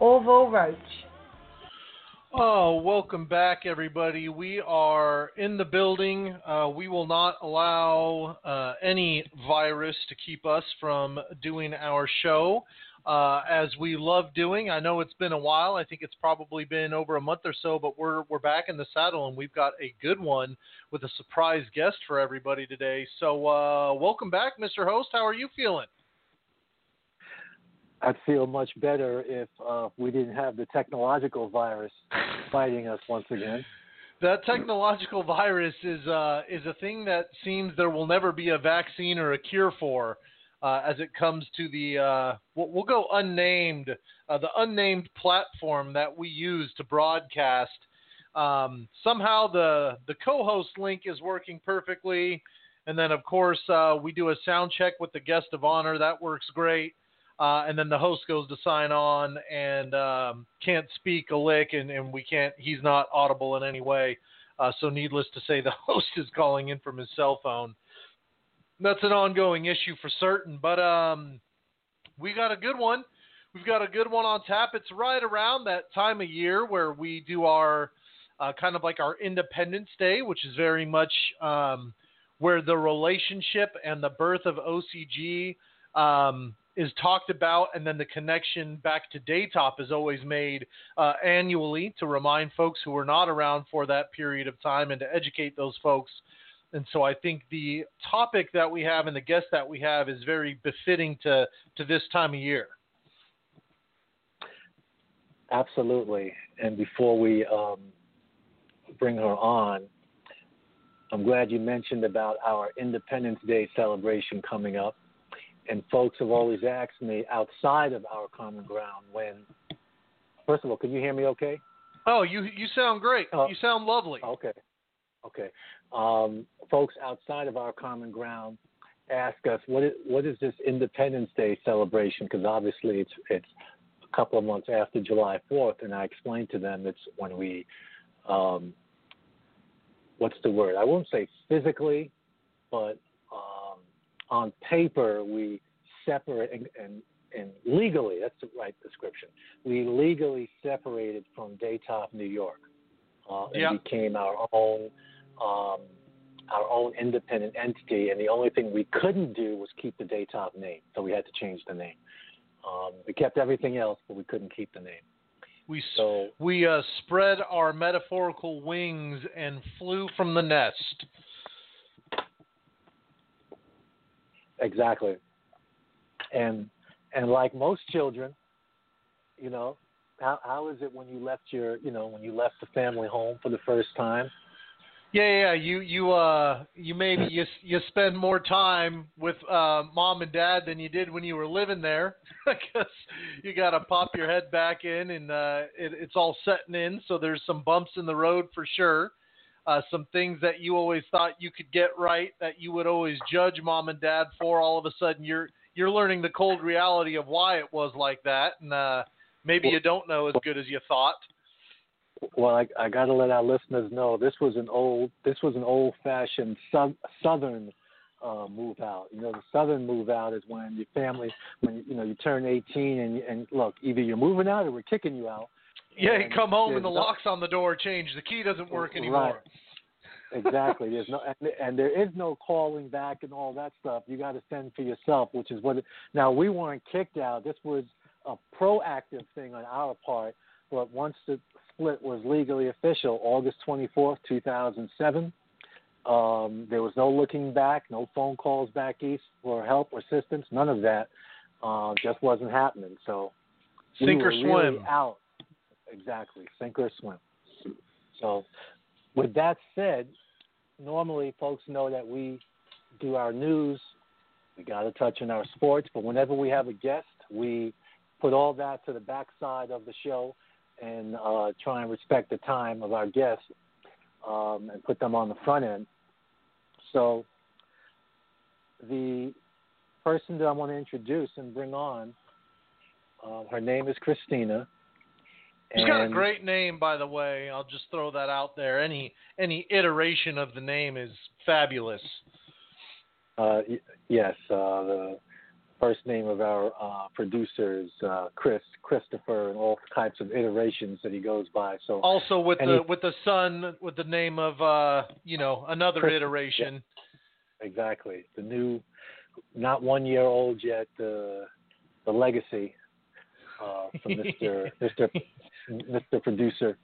Orville Roach. Oh, welcome back, everybody. We are in the building. Uh, we will not allow uh, any virus to keep us from doing our show uh, as we love doing. I know it's been a while. I think it's probably been over a month or so, but we're we're back in the saddle and we've got a good one with a surprise guest for everybody today. So, uh, welcome back, Mr. Host. How are you feeling? I'd feel much better if uh, we didn't have the technological virus fighting us once again. That technological virus is uh, is a thing that seems there will never be a vaccine or a cure for, uh, as it comes to the uh, we'll, we'll go unnamed uh, the unnamed platform that we use to broadcast. Um, somehow the the co-host link is working perfectly, and then of course uh, we do a sound check with the guest of honor. That works great. Uh, and then the host goes to sign on and um, can't speak a lick, and, and we can't. He's not audible in any way. Uh, so, needless to say, the host is calling in from his cell phone. That's an ongoing issue for certain. But um, we got a good one. We've got a good one on tap. It's right around that time of year where we do our uh, kind of like our Independence Day, which is very much um, where the relationship and the birth of OCG um, is talked about, and then the connection back to Daytop is always made uh, annually to remind folks who were not around for that period of time and to educate those folks. And so I think the topic that we have and the guest that we have is very befitting to, to this time of year. Absolutely. And before we um, bring her on, I'm glad you mentioned about our Independence Day celebration coming up. And folks have always asked me outside of our common ground when, first of all, can you hear me okay? Oh, you you sound great. Oh. you sound lovely. Okay. Okay. Um, folks outside of our common ground ask us what is, what is this Independence Day celebration? Because obviously it's it's a couple of months after July 4th, and I explained to them it's when we, um, what's the word? I won't say physically, but on paper we separate and, and and legally that's the right description. We legally separated from Daytop, New York, uh, and Yeah. became our own um, our own independent entity. And the only thing we couldn't do was keep the Daytop name, so we had to change the name. Um, we kept everything else, but we couldn't keep the name. We So we uh, spread our metaphorical wings and flew from the nest. Exactly. And and like most children, you know, how how is it when you left your you know when you left the family home for the first time? Yeah, yeah, you you uh you maybe you you spend more time with uh mom and dad than you did when you were living there because you got to pop your head back in and uh it, it's all setting in so there's some bumps in the road for sure. Uh some things that you always thought you could get right that you would always judge mom and dad for all of a sudden you're you're learning the cold reality of why it was like that and uh maybe you don't know as good as you thought. Well, I, I got to let our listeners know this was an old this was an old fashioned sou- southern uh, move out. You know, the southern move out is when your family when you know you turn 18 and and look either you're moving out or we're kicking you out. Yeah, come home and the no- locks on the door change. The key doesn't work anymore. Right. exactly. There's no and, and there is no calling back and all that stuff. You got to send for yourself, which is what. It, now we weren't kicked out. This was a proactive thing on our part. But once the split was legally official, August 24th, 2007, um, there was no looking back, no phone calls back east for help or assistance, none of that. Uh, just wasn't happening. So we Sink or were really swim. out. Exactly, sink or swim. So, with that said, normally folks know that we do our news. We got to touch on our sports, but whenever we have a guest, we put all that to the backside of the show and uh, try and respect the time of our guests um, and put them on the front end. So, the person that I want to introduce and bring on, uh, her name is Christina. She's got a great name, by the way. I'll just throw that out there. Any any iteration of the name is fabulous. Uh, y- yes, uh, the first name of our uh, producer is uh, Chris, Christopher, and all types of iterations that he goes by. So, Also with the he- with the son with the name of uh you know another Chris- iteration. exactly, the new, not one year old yet, uh, the legacy uh, from Mr. Mr. Mr. Producer,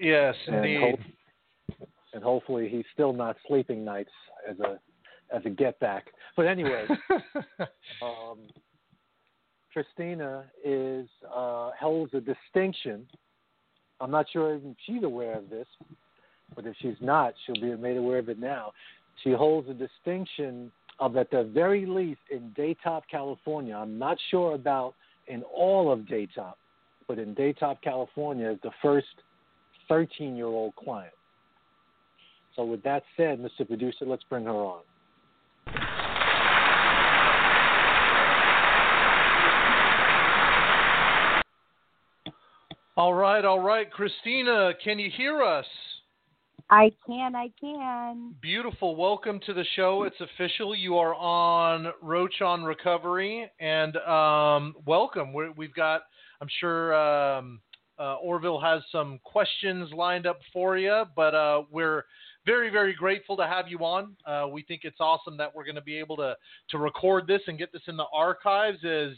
Yes, and, indeed. hope, and hopefully he's still not sleeping nights as a as a get back. But anyway. um, Christina is uh, holds a distinction. I'm not sure if she's aware of this, but if she's not, she'll be made aware of it now. She holds a distinction of, at the very least, in Daytop, California. I'm not sure about in all of Daytop, but in Daytop, California, is the first 13 year old client. So, with that said, Mr. Producer, let's bring her on. all right, all right, Christina, can you hear us? I can, I can. Beautiful. Welcome to the show. It's official. You are on Roach on Recovery, and um, welcome. We're, we've got, I'm sure um, uh, Orville has some questions lined up for you, but uh, we're very, very grateful to have you on. Uh, we think it's awesome that we're going to be able to to record this and get this in the archives. As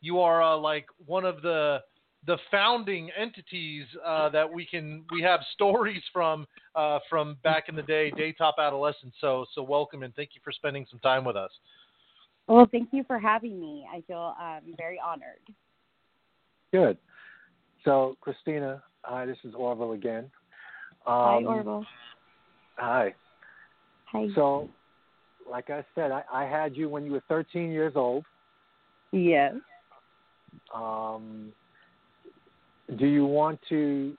you are uh, like one of the the founding entities uh, that we can we have stories from uh, from back in the day, Daytop Adolescence. So so welcome and thank you for spending some time with us. Well, thank you for having me. I feel um, very honored. Good. So, Christina, hi, this is Orville again. Um, Hi, Orville. Hi. Hi. So, like I said, I, I had you when you were 13 years old. yes. Um, do you want to?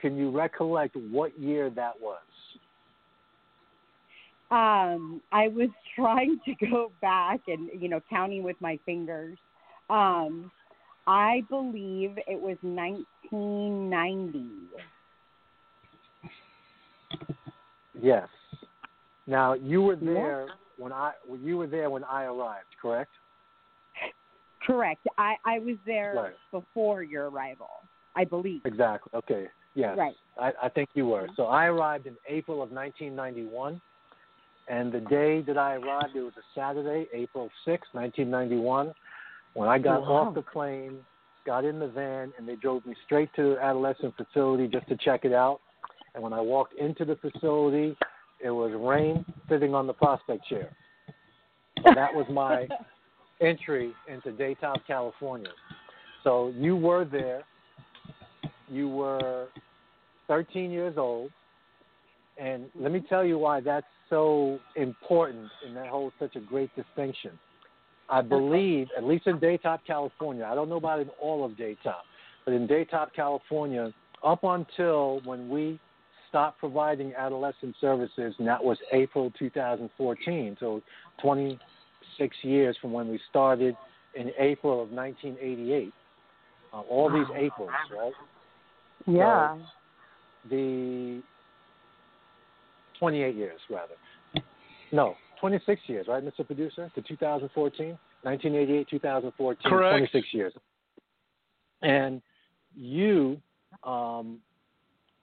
Can you recollect what year that was? Um, I was trying to go back and you know counting with my fingers. Um, I believe it was 1990. Yes. Now you were there when I you were there when I arrived, correct? Correct. I I was there Right. before your arrival. I believe. Exactly. Okay. Yes. Right. I, I think you were. So I arrived in April of 1991, and the day that I arrived, it was a Saturday, April 6, 1991. When I got Wow. off the plane, got in the van, and they drove me straight to the adolescent facility just to check it out. And when I walked into the facility, it was rain sitting on the prospect chair. So that was my entry into Daytop, California. So you were there. You were 13 years old. And let me tell you why that's so important and that holds such a great distinction. I believe, at least in Daytop, California, I don't know about in all of Daytop, but in Daytop, California, up until when we stopped providing adolescent services, and that was April 2014, so 26 years from when we started in April of 1988. Uh, all these Aprils, right? Yeah. The 28 years, rather. No, 26 years, right, Mr. Producer? To 2014, 1988, 2014, Correct. 26 years. And you um,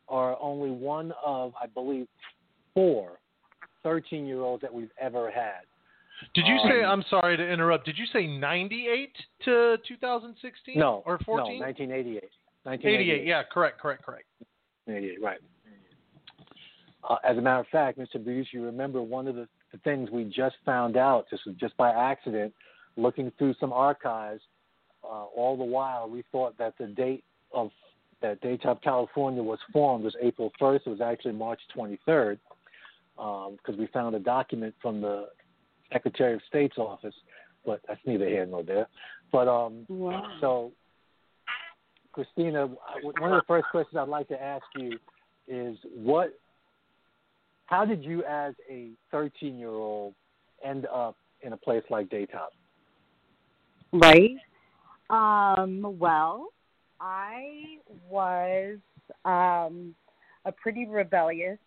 are only one of, I believe, four 13 year olds that we've ever had. Did you say? Um, I'm sorry to interrupt. Did you say 98 to 2016? No, or 14? No, 1988. 88. Yeah, correct, correct, correct. 88, right. Uh, as a matter of fact, Mr. Bruce, you remember one of the, the things we just found out, just just by accident, looking through some archives. Uh, all the while, we thought that the date of that Daytop California was formed was April 1st. It was actually March 23rd because we found a document from the Secretary of State's office. But that's neither here nor there. But um, Wow. so, Christina, one of the first questions I'd like to ask you is what, how did you as a 13 year old end up in a place like Daytop? Right. Um, well, I was um, a pretty rebellious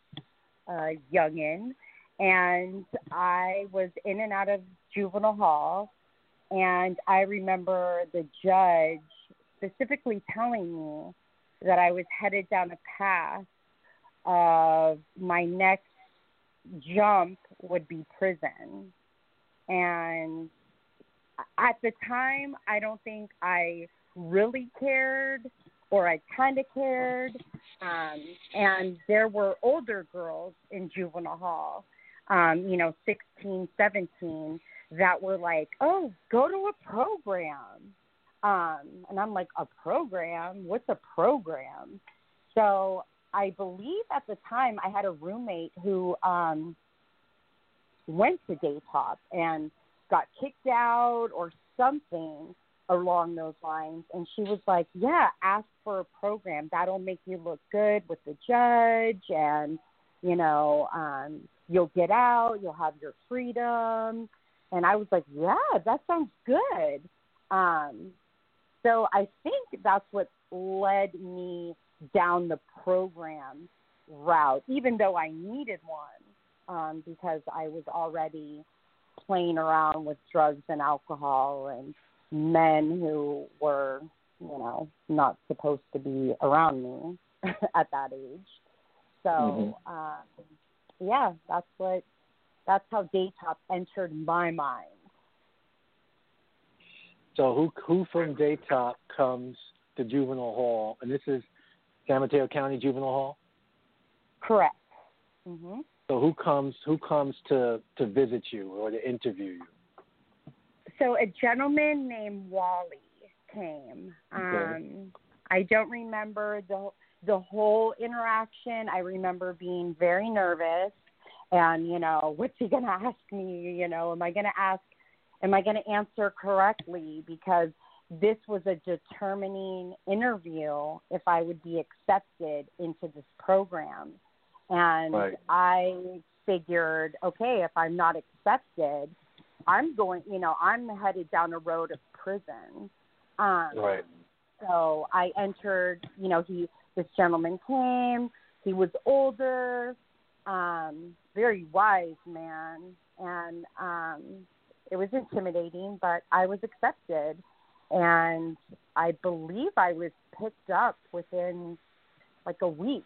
uh, youngin, and I was in and out of juvenile hall. And I remember the judge specifically telling me that I was headed down a path of my next jump would be prison. And at the time, I don't think I really cared, or I kind of cared. Um, and there were older girls in juvenile hall, um, you know, 16, 17, that were like, oh, go to a program. Um, and I'm like, a program? What's a program? So I believe at the time I had a roommate who um, went to Daytop and got kicked out or something along those lines. And she was like, Yeah, ask for a program. That'll make you look good with the judge and, you know, um, you'll get out, you'll have your freedom. And I was like, Yeah, that sounds good. Um, so I think that's what led me down the program route, even though I needed one, um, because I was already playing around with drugs and alcohol and men who were, you know, not supposed to be around me at that age. So, um, yeah, that's what that's how Daytop entered my mind. So who who from Daytop comes to juvenile hall? And this is San Mateo County Juvenile Hall. Correct. hmm So who comes who comes to to visit you or to interview you? So a gentleman named Wally came. Okay. Um, I don't remember the the whole interaction. I remember being very nervous, and you know, what's he gonna ask me? You know, am I gonna ask? Am I gonna answer correctly? Because this was a determining interview if I would be accepted into this program. And Right. I figured, okay, if I'm not accepted, I'm going, you know, I'm headed down a road of prison. Um, Right. so I entered, you know, he this gentleman came, he was older, um, very wise man, and um it was intimidating, but I was accepted and I believe I was picked up within like a week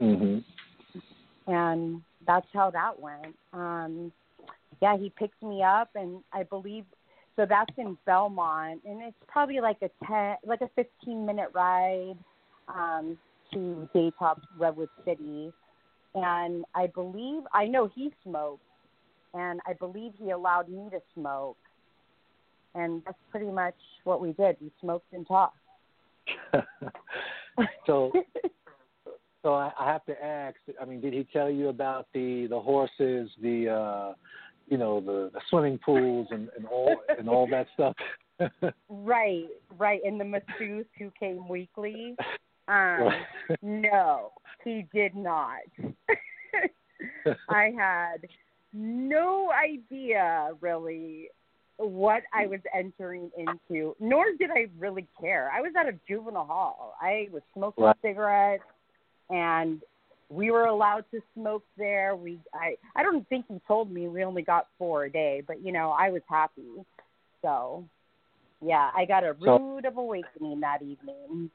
Mhm. and that's how that went. Um, yeah, he picked me up, and I believe so. That's in Belmont, and it's probably like a ten, like a fifteen minute ride um, to Daytop Redwood City. And I believe I know he smoked, and I believe he allowed me to smoke, and that's pretty much what we did. We smoked and talked. so so I, I have to ask. I mean, did he tell you about the the horses, the uh, you know, the, the swimming pools, and, and all and all that stuff? Right, right. And the masseuse who came weekly. Um, no, he did not. I had no idea really what I was entering into, nor did I really care. I was at a juvenile hall. I was smoking Right. cigarettes, and we were allowed to smoke there. We, I, I don't think he told me we only got four a day, but you know, I was happy. So, yeah, I got a So- rude of awakening that evening.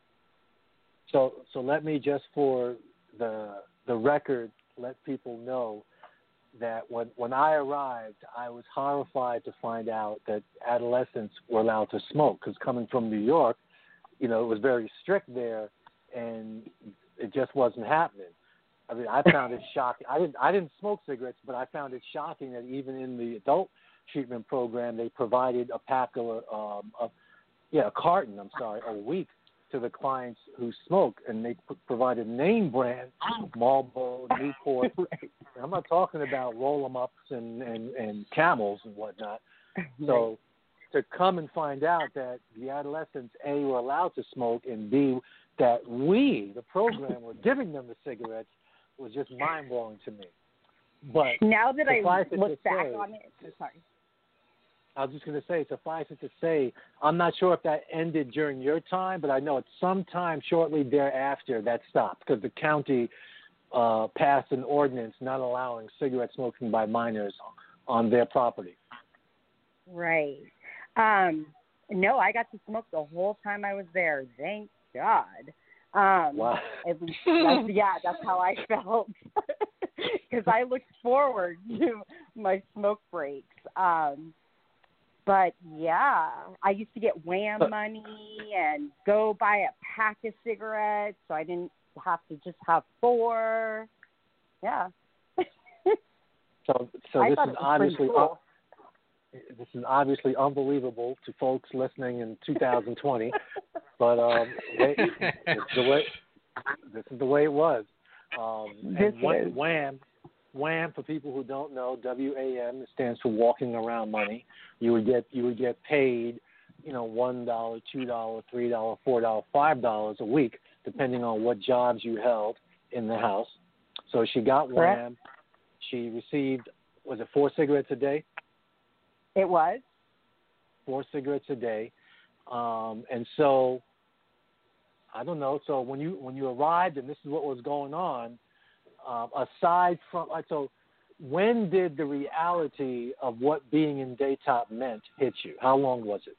So so let me just for the the record let people know that when when I arrived, I was horrified to find out that adolescents were allowed to smoke because coming from New York, you know, it was very strict there, and it just wasn't happening. I mean, I found it shocking. I didn't I didn't smoke cigarettes, but I found it shocking that even in the adult treatment program, they provided a pack of um, of yeah a carton. I'm sorry, a week to the clients who smoke, and they p- provided name brand Marlboro, Newport. I'm not talking about roll 'em ups and, and and camels and whatnot. So to come and find out that the adolescents A were allowed to smoke and B that we, the program, were giving them the cigarettes was just mind blowing to me. But now that I Suffice it to look back say- on it, sorry. I was just going to say, suffice it to say, I'm not sure if that ended during your time, but I know at some time shortly thereafter that stopped because the county uh, passed an ordinance not allowing cigarette smoking by minors on their property. Right. Um, no, I got to smoke the whole time I was there. Thank God. Um, Wow. At least, that's, yeah, that's how I felt. Because I looked forward to my smoke breaks. Um, but yeah, I used to get wham money and go buy a pack of cigarettes, so I didn't have to just have four. Yeah. So, so this is it was pretty obviously cool. this is obviously unbelievable to folks listening in 2020, but um, they, it's the way this is the way it was. Um, This and is. wham, wham for people who don't know, W A M stands for walking around money. You would get you would get paid, you know, one dollar, two dollar, three dollar, four dollar, five dollars a week, depending on what jobs you held in the house. So she got Correct. wham. She received was it four cigarettes a day? It was. four cigarettes a day, um, and so I don't know. So when you when you arrived and this is what was going on, um, aside from like, so, when did the reality of what being in daytop meant hit you? How long was it?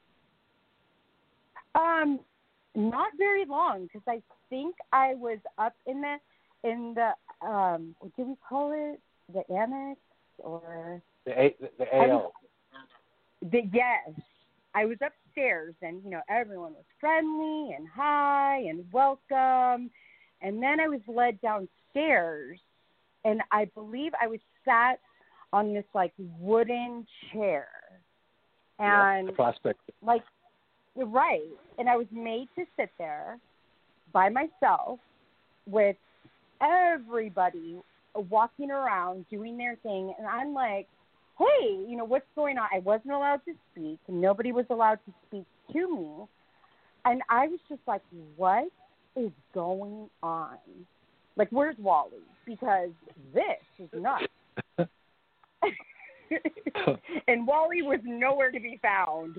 Um, not very long because I think I was up in the in the um what do we call it the annex or The A, the, AO. the yes I was upstairs and you know everyone was friendly and hi and welcome and then I was led downstairs and I believe I was sat on this like wooden chair. And the prospect. like right. And i was made to sit there by myself with everybody walking around doing their thing. And i'm like hey you know what's going on? I wasn't allowed to speak. Nobody was allowed to speak to me. And i was just like what is going on like where's wally because this is nuts and wally was nowhere to be found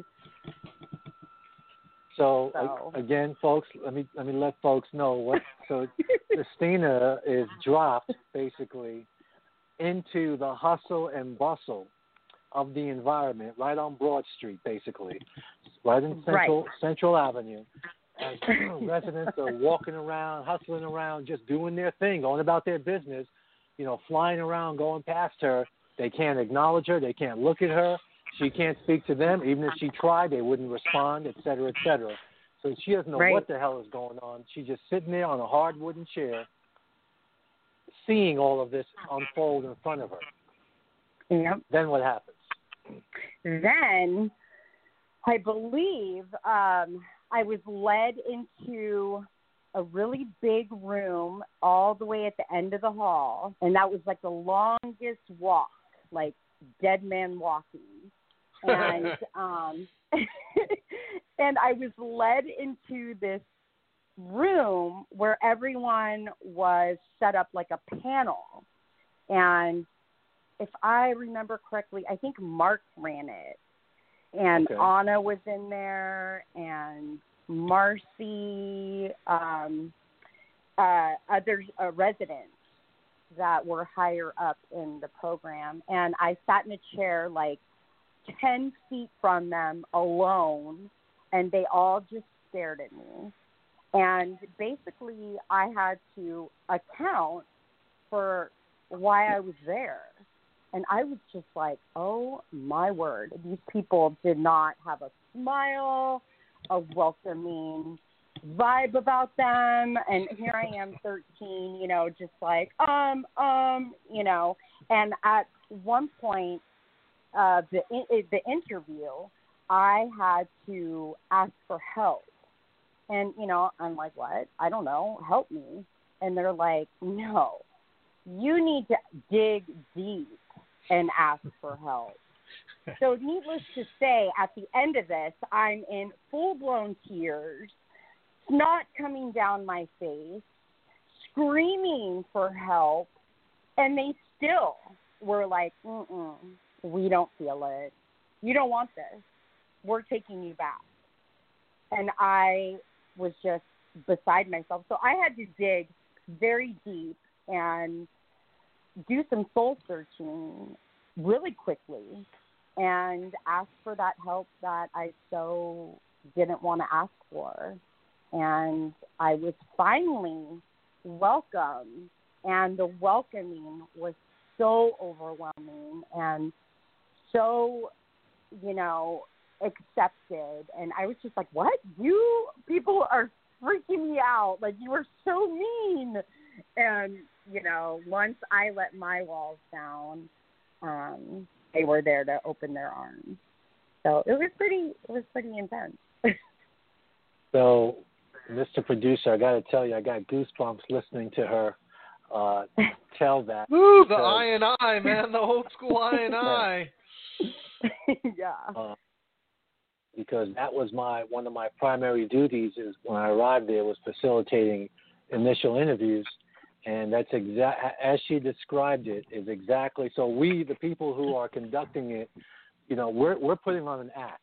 So, So. again, folks, let me let me let folks know what. So Christina is dropped basically into the hustle and bustle of the environment, right on Broad Street, basically, right in Central Central Avenue. As residents are walking around, hustling around, just doing their thing, going about their business, you know, flying around, going past her. They can't acknowledge her. They can't look at her. She can't speak to them. Even if she tried, they wouldn't respond, et cetera, et cetera. So she doesn't know Right. what the hell is going on. She's just sitting there on a hard wooden chair, seeing all of this unfold in front of her. Yep. Then what happens? Then I believe um, I was led into a really big room all the way at the end of the hall, and that was like the longest walk, like dead man walking. And um, and I was led into this room where everyone was set up like a panel, and if I remember correctly, I think Mark ran it. And Okay. Anna was in there, and Marcy, um, uh, other uh, residents that were higher up in the program, and I sat in a chair like ten feet from them alone, and they all just stared at me. And basically, I had to account for why I was there. And I was just like, oh my word, these people did not have a smile, a welcoming vibe about them. And here I am, 13, you know, just like, um, um, you know. And at one point, uh, the the interview, I had to ask for help, and you know, I'm like, what? I don't know, help me. And they're like, no, you need to dig deep and ask for help. So, needless to say, at the end of this, I'm in full blown tears, snot coming down my face, screaming for help, and they still were like, Mm-mm, we don't feel it. You don't want this. We're taking you back. And I was just beside myself. So I had to dig very deep and do some soul searching really quickly and ask for that help that I so didn't want to ask for. And I was finally welcomed, and the welcoming was so overwhelming and so, you know, accepted. And I was just like, what? You people are freaking me out. Like, you are so mean. And, you know, once I let my walls down, um, they were there to open their arms. So it was pretty, it was pretty intense. So, Mr. Producer, I got to tell you, I got goosebumps listening to her uh, tell that. Woo, the I and I, man, the old school I and I. yeah. uh, because that was my one of my primary duties is when I arrived there was facilitating initial interviews, and that's exact as she described it is exactly so. We, the people who are conducting it, you know, we're we're putting on an act.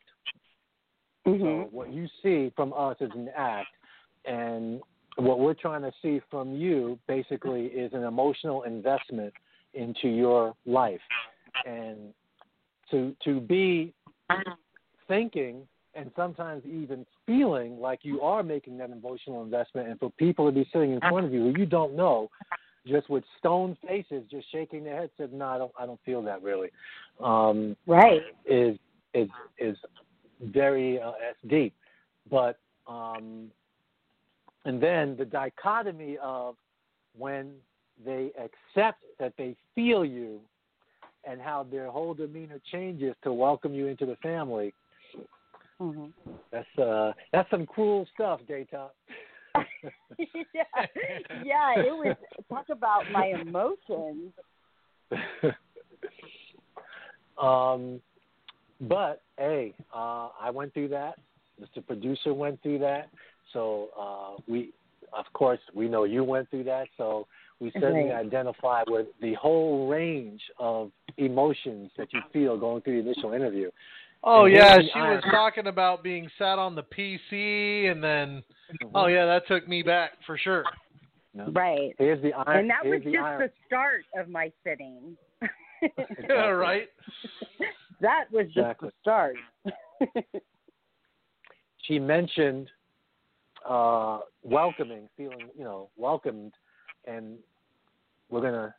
hmm So what you see from us is an act, and what we're trying to see from you basically is an emotional investment into your life, and to to be thinking and sometimes even feeling like you are making that emotional investment, and for people to be sitting in front of you who you don't know, just with stone faces, just shaking their heads, said, "No, I don't, I don't feel that really," um, Right. is is is very uh, deep, but um, and then the dichotomy of when they accept that they feel you and how their whole demeanor changes to welcome you into the family. Hmm That's uh that's some cruel stuff, Daytop. yeah, yeah. It was talk about my emotions. um, but hey, uh, I went through that. Mr. Producer went through that. So uh, we, of course, we know you went through that. So we certainly Right. identify with the whole range of emotions that you feel going through the initial interview. Oh And yeah, she I- was talking about being sat on the PC, and then oh yeah, that took me back for sure. No. Right. Here's the iron. And that was the just iron. the start of my sitting. Yeah, right. that was just Exactly. the start. she mentioned uh, welcoming, feeling, you know, welcomed, and we're going to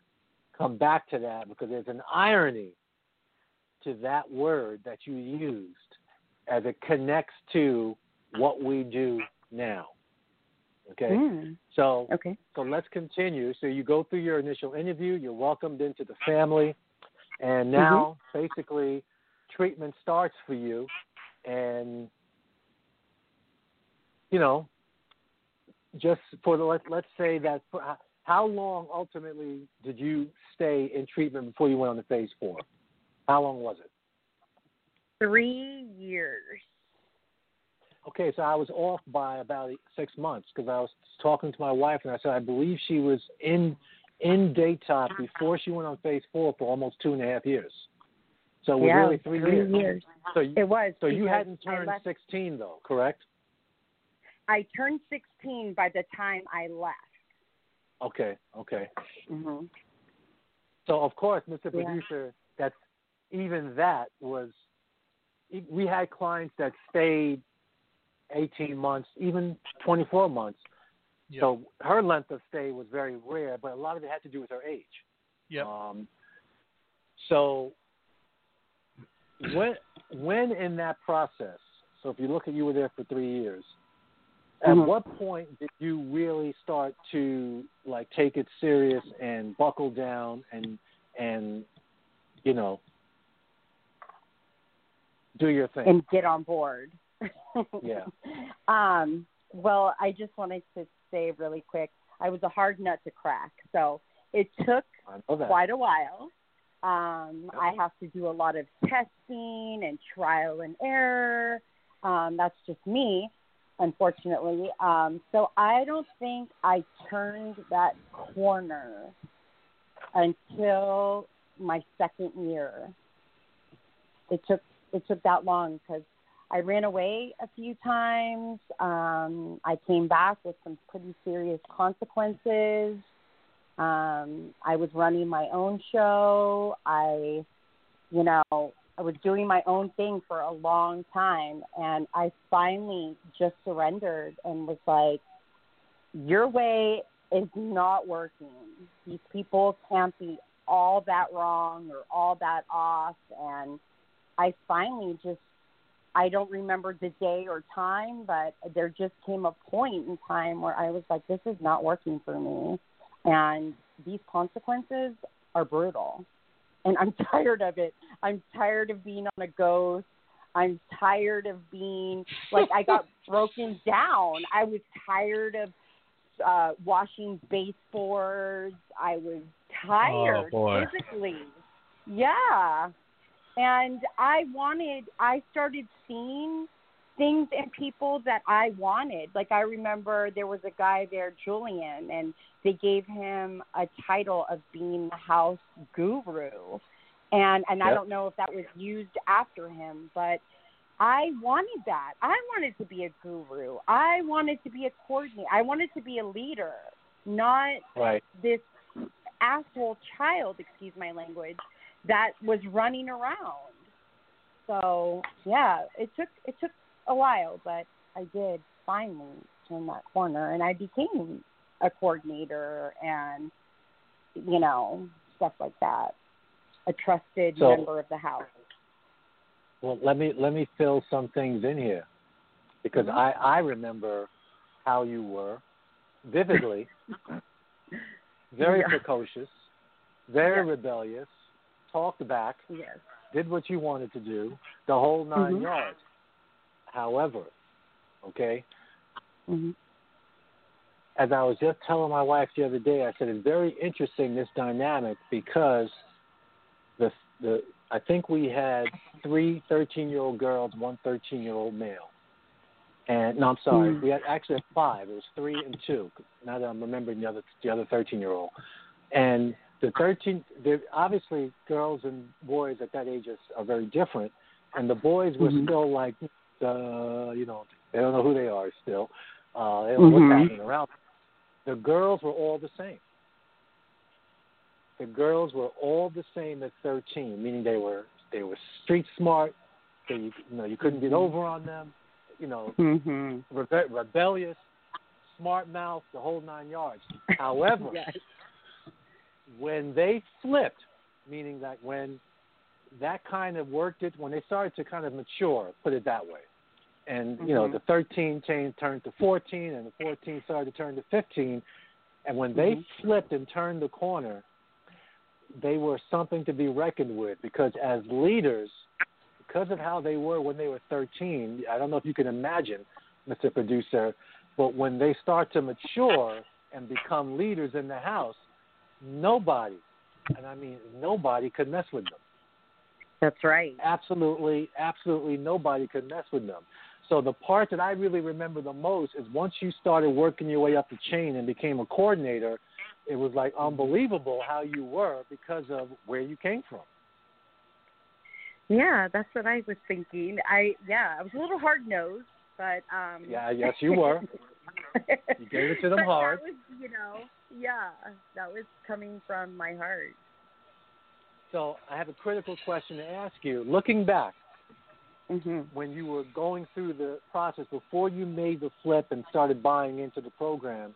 come back to that because there's an irony to that word that you used as it connects to what we do now. Okay, Mm, so okay. so let's continue. So you go through your initial interview, you're welcomed into the family, and now basically treatment starts for you, and you know, just for the let let's say that for, how long ultimately did you stay in treatment before you went on to phase four? How long was it? Three years. Okay, so I was off by about six months because I was talking to my wife and I said I believe she was in in daytop before she went on phase four for almost two and a half years. So it was yeah, really three, three years. So you, It was. so you hadn't turned 16 though, correct? I turned 16 by the time I left. Okay, okay. hmm So of course, Mr. Yeah. Producer, that's even that was. We had clients that stayed 18 months, even 24 months. Yep. So her length of stay was very rare, but a lot of it had to do with her age. Yep. Um, so when when in that process, so if you look at you were there for three years, at Mhm. what point did you really start to like take it serious and buckle down and and you know do your thing? and get on board. Yeah. Um, well, I just wanted to say really quick, I was a hard nut to crack. So it took I know that. quite a while. Um. I have to do a lot of testing and trial and error. Um, that's just me, unfortunately. Um, so I don't think I turned that corner until my second year. It took it took that long because I ran away a few times. Um, I came back with some pretty serious consequences. Um, I was running my own show. I, you know, I was doing my own thing for a long time, and I finally just surrendered and was like, "Your way is not working. These people can't be all that wrong or all that off." And I finally just I don't remember the day or time, but there just came a point in time where I was like, this is not working for me. And these consequences are brutal. And I'm tired of it. I'm tired of being on a ghost. I'm tired of being like I got broken down. I was tired of uh washing baseboards. I was tired boy. physically. Yeah. And I wanted I started seeing things in people that I wanted. Like I remember there was a guy there, Julian, and they gave him a title of being the house guru. And and I don't know if that was used after him, but I wanted that. I wanted to be a guru. I wanted to be a coordinator. I wanted to be a leader, not Right. this asshole child, excuse my language, that was running around. So yeah, it took it took a while, but I did finally turn that corner, and I became a coordinator and you know stuff like that, a trusted So- member of the house. Well, let me let me fill some things in here because Mhm. I I remember how you were vividly, very Yeah. precocious, very Yeah. rebellious, talked back, Yes. did what you wanted to do, the whole 9 Mhm. yards. However, okay, hmm as I was just telling my wife the other day, I said it's very interesting this dynamic because the the I think we had three 13 year old girls, one 13 year old male. And no, I'm sorry, Hmm. we had actually had five. It was three and two. Now that I'm remembering the other the other 13 year old, and the 13, they're obviously girls and boys at that age are, are very different, and the boys were Mhm. still like, uh, you know, they don't know who they are still. Uh, they don't know Mhm. what's happening around. them. The girls were all the same. The girls were all the same at 13, meaning they were they were street smart. They, you know, you couldn't get over on them. You know, hmm rebe- rebellious, smart mouth, the whole nine yards. However, Yes. When they flipped, meaning that when that kind of worked it, when they started to kind of mature, put it that way, and you know Mhm. the 13 changed, turned to 14, and the 14 started to turn to 15, and when they Mhm. flipped and turned the corner, they were something to be reckoned with because as leaders, because of how they were when they were 13, I don't know if you can imagine, Mr. Producer, but when they start to mature and become leaders in the house, nobody, and I mean nobody, could mess with them. That's right. Absolutely, absolutely nobody could mess with them. So the part that I really remember the most is once you started working your way up the chain and became a coordinator, it was like unbelievable how you were because of where you came from. Yeah, that's what I was thinking. I yeah, I was a little hard nosed, but um Yeah, yes, you were. You gave it to them but hard. That was, you know, yeah, that was coming from my heart. So I have a critical question to ask you. Looking back, Mhm. when you were going through the process before you made the flip and started buying into the program,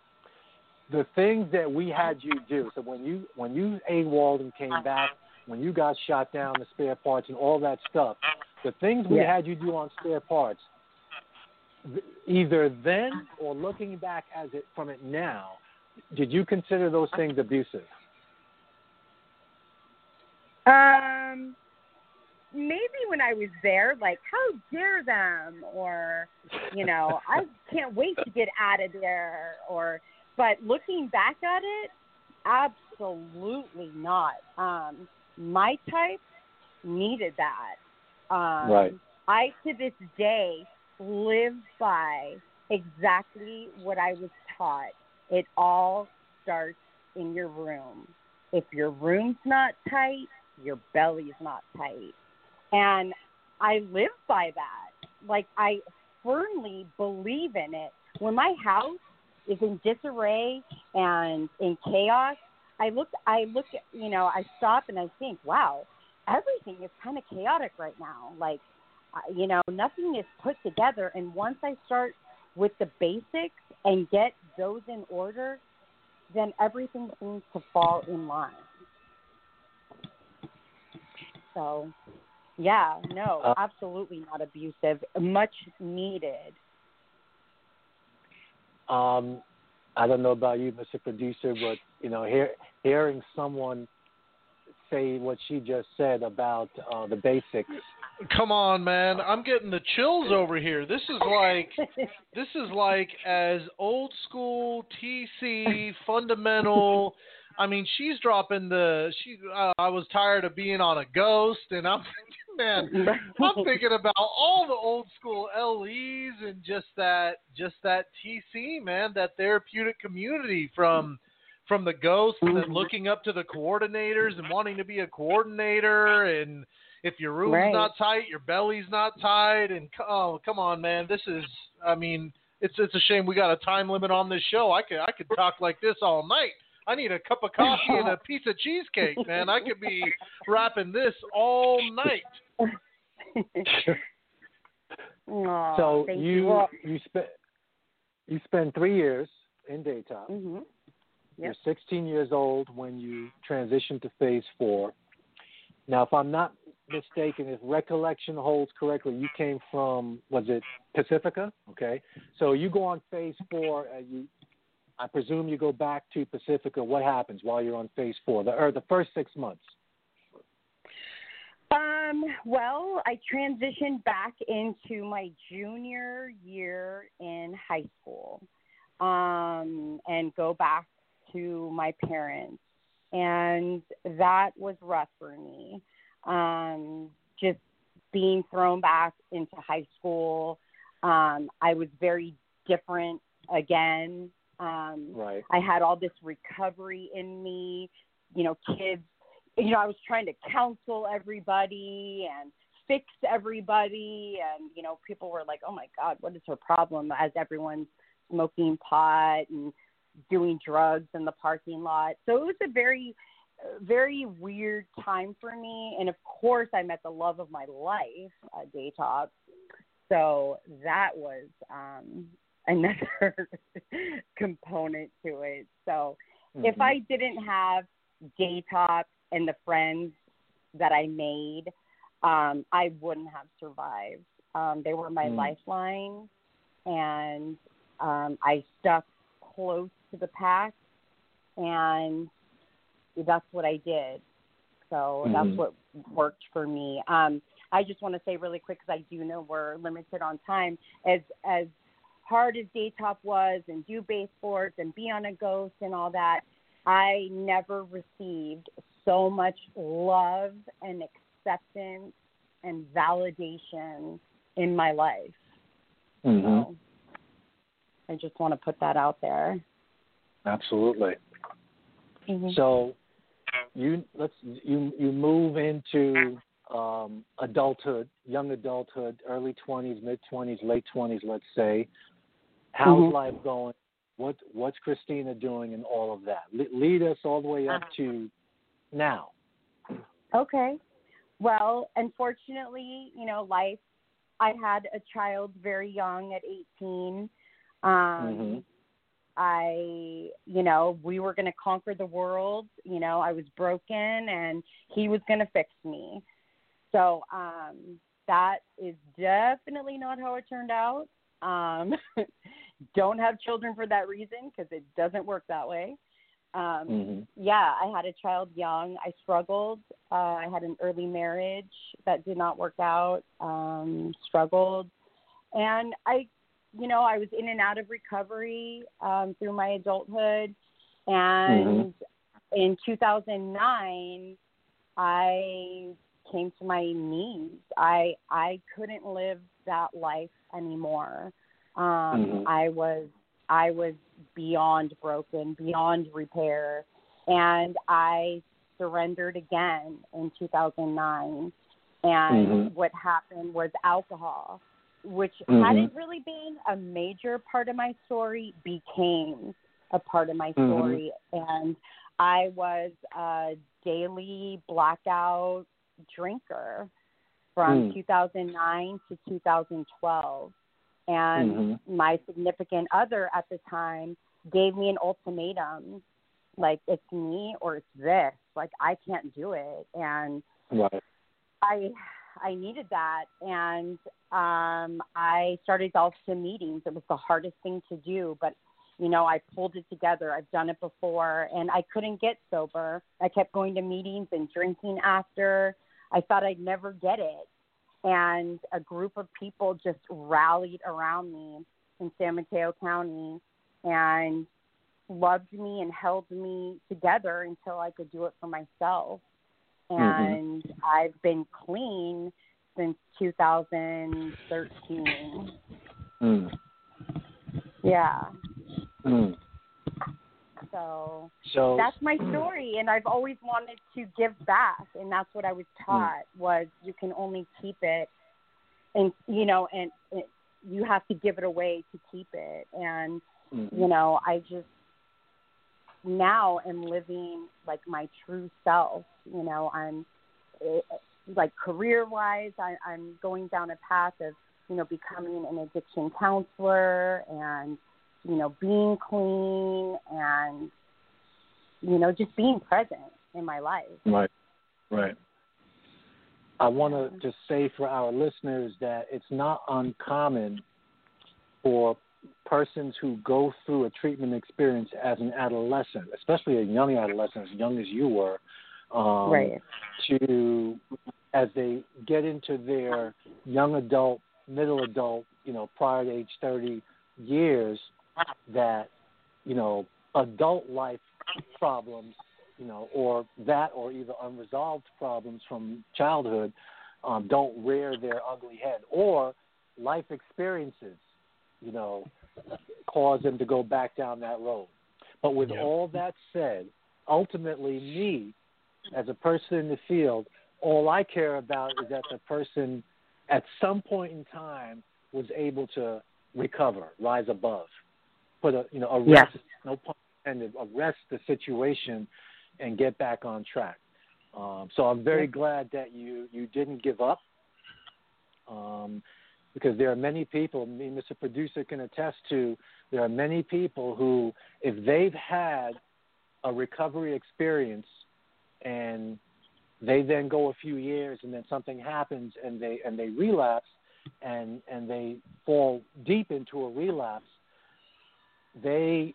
the things that we had you do. So when you when you AWOL and came back, when you got shot down, the spare parts and all that stuff, the things we Yeah. had you do on spare parts, th- either then or looking back as it from it now, did you consider those things abusive? Um, maybe when I was there, like, how dare them, or you know, I can't wait to get out of there, or. But looking back at it, absolutely not. Um, my type needed that. Um, Right. I to this day live by exactly what I was taught. It all starts in your room. If your room's not tight, your belly's not tight. And I live by that. Like I firmly believe in it. When my house is in disarray and in chaos, I look I look at you know, I stop and I think, wow, everything is kind of chaotic right now. Like you know, nothing is put together and once I start with the basics and get those in order, then everything seems to fall in line. So, yeah, no, Uh, absolutely not abusive. Much needed. Um, I don't know about you, Mr. Producer, but you know, hear, hearing someone say what she just said about uh, the basics. Come on, man. I'm getting the chills over here. This is like this is like as old school TC fundamental. I mean, she's dropping the she. Uh, I was tired of being on a ghost, and I'm thinking, man, I'm thinking about all the old school LEs and just that just that TC, man, that therapeutic community from from the ghosts and Mhm. looking up to the coordinators and wanting to be a coordinator and if your room's Right. not tight, your belly's not tight and oh, come on, man, this is I mean, it's it's a shame we got a time limit on this show. I could I could talk like this all night. I need a cup of coffee and a piece of cheesecake, man. I could be rapping this all night. Aw, so you you. Well, you spent you spend three years in daytop. Mhm. You're 16 years old when you transition to phase four. Now, if I'm not mistaken, if recollection holds correctly, you came from was it Pacifica? Okay, so you go on phase four. Uh, you, I presume you go back to Pacifica. What happens while you're on phase four? The or the first six months. Um, well, I transitioned back into my junior year in high school um, and go back to my parents. And that was rough for me. Um, just being thrown back into high school. Um, I was very different again. Um, Right. I had all this recovery in me. You know, kids, you know, I was trying to counsel everybody and fix everybody. And, you know, people were like, oh my God, what is her problem? As everyone's smoking pot and doing drugs in the parking lot. So it was a very, very weird time for me. And of course, I met the love of my life at Daytop. So that was um, another component to it. So if Mhm. I didn't have Daytop and the friends that I made, um, I wouldn't have survived. Um, they were my Mm. lifeline, and um, I stuck close to the pack, and that's what I did. So Mhm. that's what worked for me. Um, I just want to say really quick because I do know we're limited on time. As as hard as Daytop was, and do base boards and be on a ghost and all that, I never received so much love and acceptance and validation in my life. Mhm. So I just want to put that out there. Absolutely. Mm-hmm. So you let's you you move into um, adulthood, young adulthood, early 20s, mid 20s, late 20s, let's say. How's Mhm. life going? What What's Christina doing, and all of that? Le- lead us all the way up to now. Okay. Well, unfortunately, you know, life. I had a child very young at 18. Um, Mhm. I, you know, we were going to conquer the world. You know, I was broken and he was going to fix me. So um, that is definitely not how it turned out. Um, don't have children for that reason because it doesn't work that way. Um, Mhm. yeah, I had a child young. I struggled. Uh, I had an early marriage that did not work out. Um, struggled, and I, you know, I was in and out of recovery um, through my adulthood. And in 2009, I came to my knees. I I couldn't live that life anymore. Um, Mhm. I was I was beyond broken, beyond repair, and I surrendered again in 2009. And Mhm. what happened was alcohol, which Mhm. hadn't really been a major part of my story, became a part of my Mhm. story. And I was a daily blackout drinker from Mm. 2009 to 2012. And Mhm. my significant other at the time gave me an ultimatum like, it's me or it's this. Like, I can't do it. And Right. I I needed that and um I started Delta meetings. It was the hardest thing to do, but you know, I pulled it together. I've done it before and I couldn't get sober. I kept going to meetings and drinking after. I thought I'd never get it. And a group of people just rallied around me in San Mateo County and loved me and held me together until I could do it for myself and I've been clean since 2013. Mm. Yeah. Mm. So So that's my story and I've always wanted to give back and that's what I was taught was you can only keep it and you know and it, you have to give it away to keep it and Mhm. you know, I just now am living like my true self. You know, I'm eh, like career wise, I, I'm going down a path of, you know, becoming an addiction counselor and, you know, being clean and, you know, just being present in my life. Right, right. I want to just say for our listeners that it's not uncommon for persons who go through a treatment experience as an adolescent, especially a young adolescent, as young as you were, um, Right. to as they get into their young adult, middle adult, you know, prior to age 30 years, that, you know, adult life problems, you know, or that or either unresolved problems from childhood um, don't rear their ugly head, or life experiences, you know, cause them to go back down that road. But with Yep. all that said, ultimately, me, as a person in the field, all I care about is that the person at some point in time was able to recover, rise above, put a you know arrest, Yes. no pun intended, arrest the situation and get back on track. Um, so I'm very glad that you you didn't give up, um, because there are many people. Me, Mr. Producer, can attest to. There are many people who, if they've had a recovery experience and they then go a few years and then something happens and they and they relapse and and they fall deep into a relapse they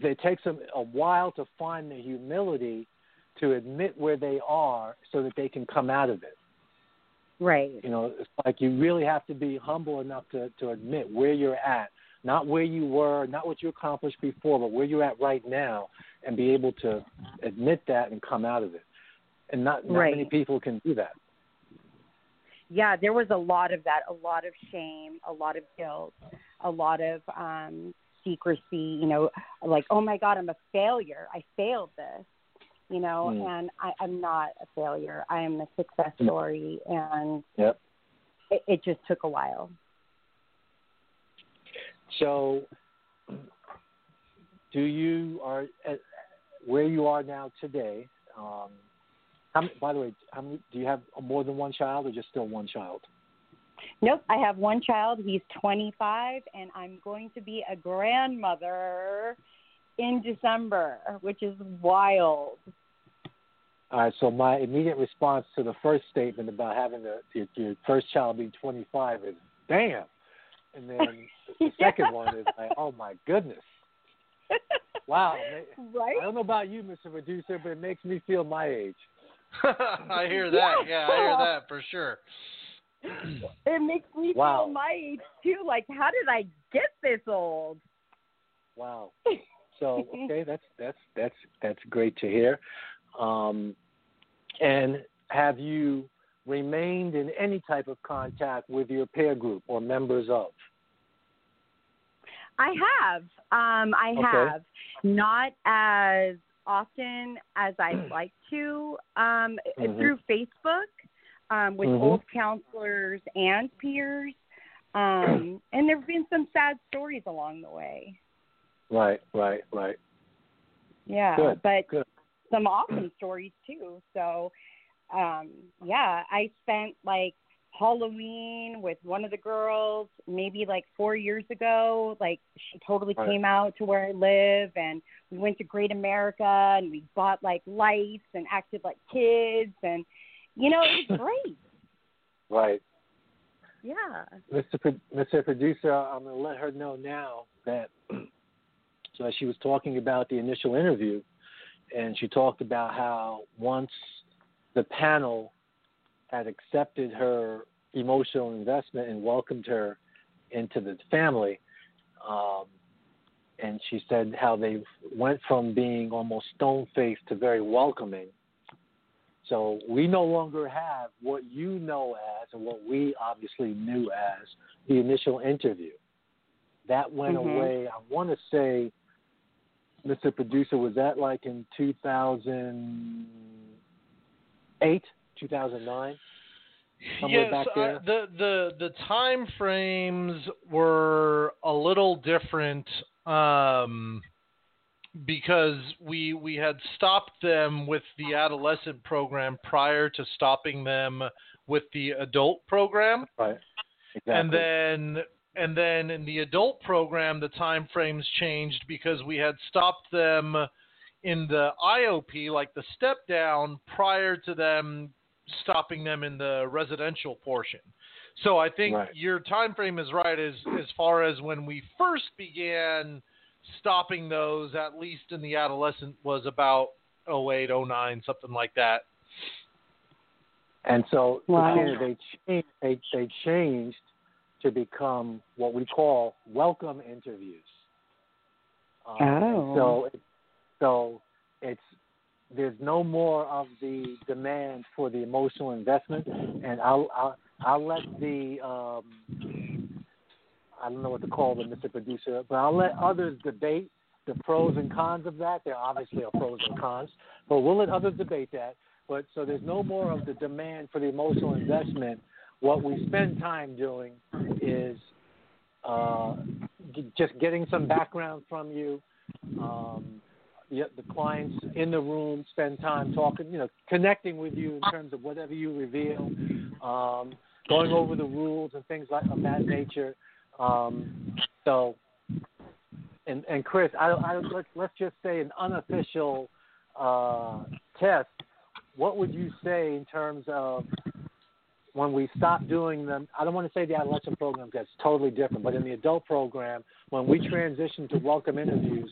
it takes them a while to find the humility to admit where they are so that they can come out of it Right. you know it's like you really have to be humble enough to to admit where you're at not where you were not what you accomplished before but where you're at right now and be able to admit that and come out of it and not not Right. many people can do that yeah, there was a lot of that, a lot of shame, a lot of guilt, a lot of um secrecy, you know, like, oh my God, I'm a failure. I failed this. You know, Mm. and I, I'm not a failure. I am a success Mm. story, and Yep. it, it just took a while. So, do you are at where you are now today? Um, how, by the way, how many, do you have more than one child, or just still one child? Nope, I have one child. He's 25, and I'm going to be a grandmother in December, which is wild. All right. So my immediate response to the first statement about having the, your, your first child be 25 is damn, and then the second one is like, oh my goodness, wow. right? I don't know about you, Mr. Producer, but it makes me feel my age. I hear that. Yeah, I hear that for sure. It makes me Wow. feel my age too. Like, how did I get this old? Wow. So okay, that's that's that's that's great to hear. Um, and have you remained in any type of contact with your peer group or members of? I have. Um, I Okay. have. Not as often as I'd like to um, Mhm. through Facebook um, with Mhm. old counselors and peers. Um, and there have been some sad stories along the way. Right, right, right. Yeah, Good, but good. some awesome stories too. So, um, yeah, I spent like Halloween with one of the girls maybe like four years ago. Like she totally Right. came out to where I live, and we went to Great America, and we bought like lights and acted like kids, and you know it was great. Right. Yeah. Mr. Pro- Mr. Producer, I'm going to let her know now that so she was talking about the initial interview, and she talked about how once the panel had accepted her emotional investment and welcomed her into the family, um, and she said how they went from being almost stone faced to very welcoming. So we no longer have what you know as and what we obviously knew as the initial interview. That went Mhm. away. I want to say, Mr. Producer, was that like in 2008, 2009? Somewhere yes, back uh, the the the time frames were a little different um, because we we had stopped them with the adolescent program prior to stopping them with the adult program, Right. Exactly. and then and then in the adult program the time frames changed because we had stopped them in the IOP like the step down prior to them stopping them in the residential portion. So I think Right. your time frame is right as as far as when we first began stopping those at least in the adolescent was about 08 09 something like that. And so Wow. again, they changed, they they changed to become what we call welcome interviews. Um, Oh. So so it's there's no more of the demand for the emotional investment, and I'll I'll, I'll let the um, I don't know what to call them, Mr. Producer, but I'll let others debate the pros and cons of that. There obviously are pros and cons, but we'll let others debate that. But so there's no more of the demand for the emotional investment. What we spend time doing is uh, g- just getting some background from you. Um, the, the clients in the room spend time talking, you know, connecting with you in terms of whatever you reveal, um, going over the rules and things like of that nature. Um, so, and and Chris, I, I let's let's just say an unofficial uh, test. What would you say in terms of when we stop doing them? I don't want to say the adolescent program because that's totally different, but in the adult program, when we transition to welcome interviews,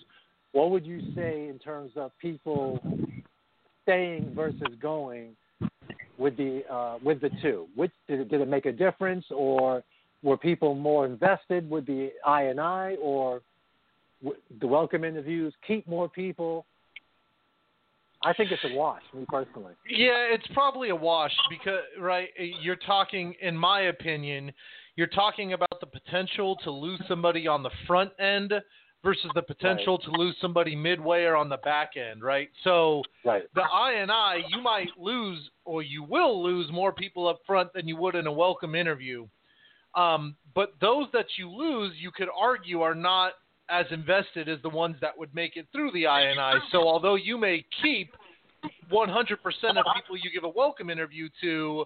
what would you say in terms of people staying versus going with the uh, with the two? Which did it, did it make a difference, or were people more invested with the I and I, or w- the welcome interviews keep more people? I think it's a wash, me personally. Yeah, it's probably a wash because right, you're talking in my opinion, you're talking about the potential to lose somebody on the front end versus the potential to lose somebody midway or on the back end, right? So Right. the I and I, you might lose or you will lose more people up front than you would in a welcome interview. Um, but those that you lose, you could argue are not as invested as the ones that would make it through the INI. So although you may keep 100% of people you give a welcome interview to,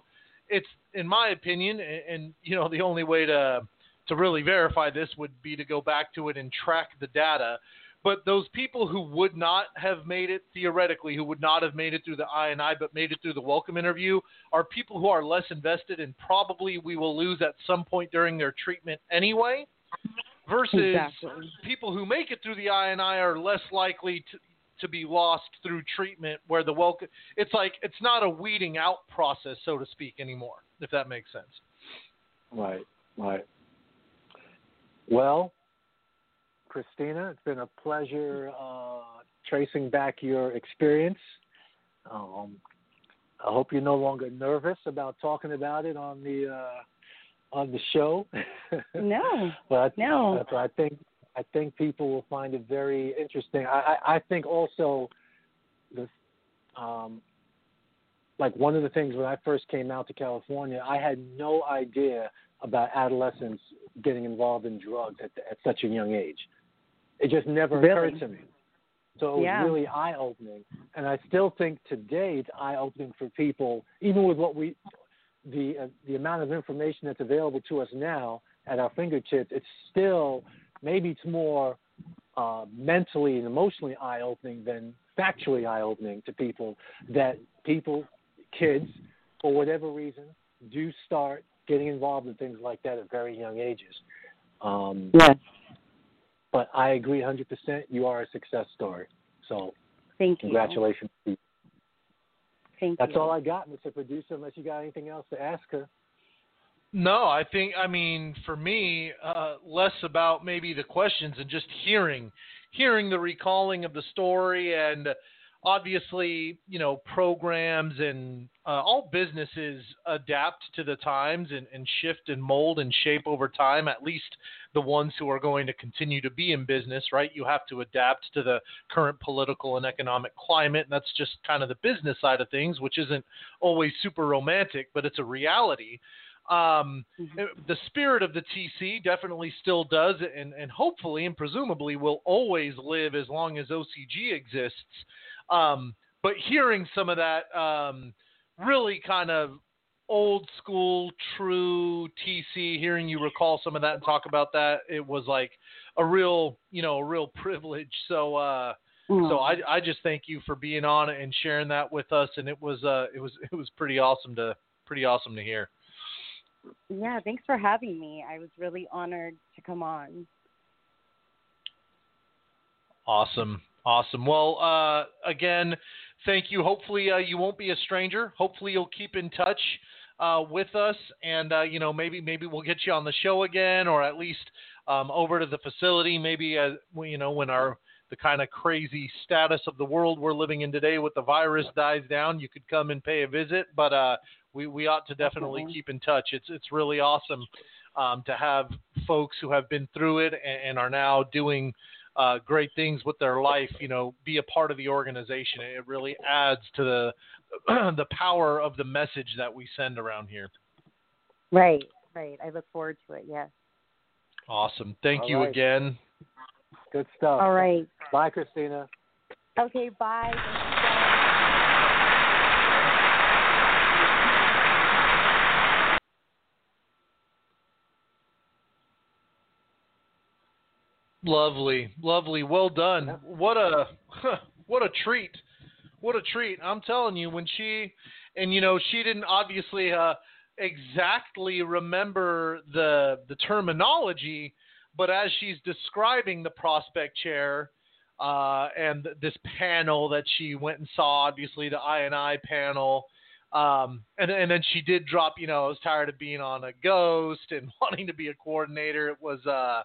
it's in my opinion, and, and you know the only way to to really verify this would be to go back to it and track the data. But those people who would not have made it theoretically, who would not have made it through the INI but made it through the welcome interview, are people who are less invested and probably we will lose at some point during their treatment anyway. Versus Exactly. people who make it through the I and I are less likely to to be lost through treatment. Where the welcome, it's like it's not a weeding out process, so to speak, anymore. If that makes sense. Right, right. Well, Christina, it's been a pleasure uh, tracing back your experience. Um, I hope you're no longer nervous about talking about it on the uh, on the show. No, but no. but I think I think people will find it very interesting. I, I, I think also the um, like one of the things when I first came out to California, I had no idea about adolescents getting involved in drugs at, at such a young age. It just never Really? occurred to me. So it was Yeah. really eye opening, and I still think today it's eye opening for people, even with what we, the uh, the amount of information that's available to us now at our fingertips. It's still maybe it's more uh, mentally and emotionally eye opening than factually eye opening to people that people, kids, for whatever reason, do start getting involved in things like that at very young ages. Um, Yes. but I agree 100%. You are a success story. So Thank you. Congratulations. Thank That's you. all I got, Mr. Producer. Unless you got anything else to ask her. No, I think I mean for me, uh, less about maybe the questions and just hearing, hearing the recalling of the story, and obviously, you know, programs and uh, all businesses adapt to the times and, and shift and mold and shape over time. At least the ones who are going to continue to be in business, right? You have to adapt to the current political and economic climate. And that's just kind of the business side of things, which isn't always super romantic, but it's a reality. Um, Mhm. the spirit of the TC definitely still does, and, and hopefully and presumably will always live as long as OCG exists. Um, but hearing some of that um, really kind of old school, true TC, hearing you recall some of that and talk about that, it was like a real, you know, a real privilege. So, uh, Mm. so I, I just thank you for being on and sharing that with us, and it was, uh, it was, it was pretty awesome to, pretty awesome to hear. Yeah, thanks for having me. I was really honored to come on. Awesome. Awesome. Well, uh, again, thank you. Hopefully, uh, you won't be a stranger. Hopefully, you'll keep in touch uh, with us, and uh, you know, maybe maybe we'll get you on the show again, or at least um, over to the facility. Maybe uh, you know when our the kind of crazy status of the world we're living in today with the virus dies down, you could come and pay a visit. But uh, we we ought to definitely Definitely. keep in touch. It's it's really awesome um, to have folks who have been through it and, and are now doing uh, great things with their life, you know, be a part of the organization. It really adds to the the power of the message that we send around here. Right, right. I look forward to it. Yes. Awesome. Thank All you right. again. Good stuff. All right. Bye, Christina. Okay. Bye. Lovely, lovely. Well done. What a what a treat. What a treat. I'm telling you when she and you know she didn't obviously uh exactly remember the the terminology, but as she's describing the prospect chair uh and this panel that she went and saw obviously the I and I panel um and and then she did drop, you know, I was tired of being on a ghost and wanting to be a coordinator. It was uh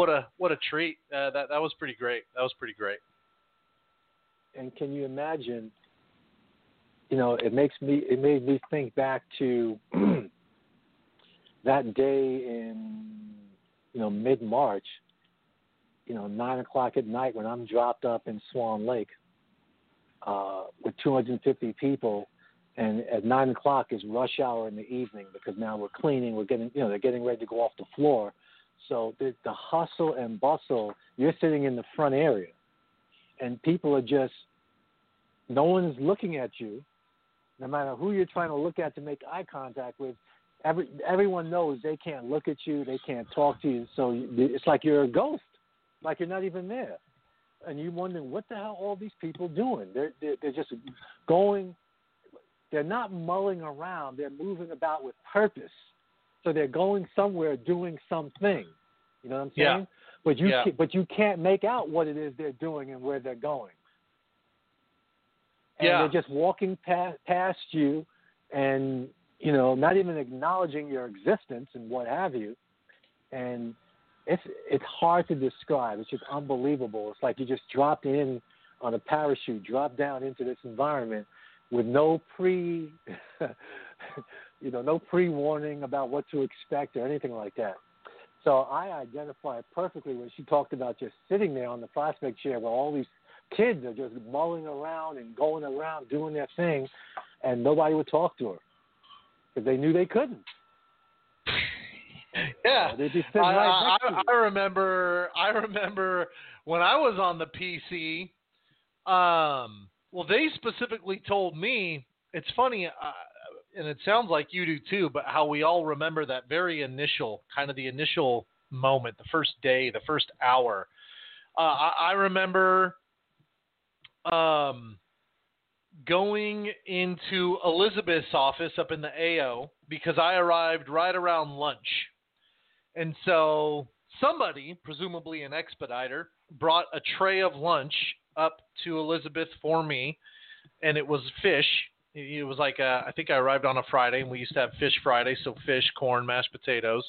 what a what a treat. Uh, that that was pretty great. That was pretty great. And can you imagine? You know, it makes me it made me think back to that day in you know mid March. you know, nine o'clock at night when I'm dropped up in Swan Lake uh, with 250 people, and at nine o'clock is rush hour in the evening because now we're cleaning, we're getting, you know, they're getting ready to go off the floor. So the, the hustle and bustle, you're sitting in the front area, and people are just, no one's looking at you, no matter who you're trying to look at to make eye contact with. Every, everyone knows they can't look at you, they can't talk to you, so it's like you're a ghost, like you're not even there, and you're wondering what the hell all these people doing? They're they're, they're just going, they're not mulling around, they're moving about with purpose, so they're going somewhere, doing something. You know what I'm saying? Yeah. But you Yeah. but you can't make out what it is they're doing and where they're going. And Yeah. they're just walking past, past you and you know not even acknowledging your existence and what have you and it's it's hard to describe it's just unbelievable it's like you just dropped in on a parachute dropped down into this environment with no pre you know no pre warning about what to expect or anything like that so i identify it perfectly when she talked about just sitting there on the prospect chair where all these kids are just mulling around and going around doing their thing and nobody would talk to her because they knew they couldn't. Yeah. Sitting I, right I, I remember I remember when I was on the PC um well they specifically told me it's funny and it sounds like you do too but how we all remember that very initial kind of the initial moment the first day the first hour uh, I, I remember um going into Elizabeth's office up in the AO because I arrived right around lunch. And so somebody, presumably an expediter, brought a tray of lunch up to Elizabeth for me, and it was fish. It was like a, I think I arrived on a Friday, and we used to have Fish Friday, so fish, corn, mashed potatoes,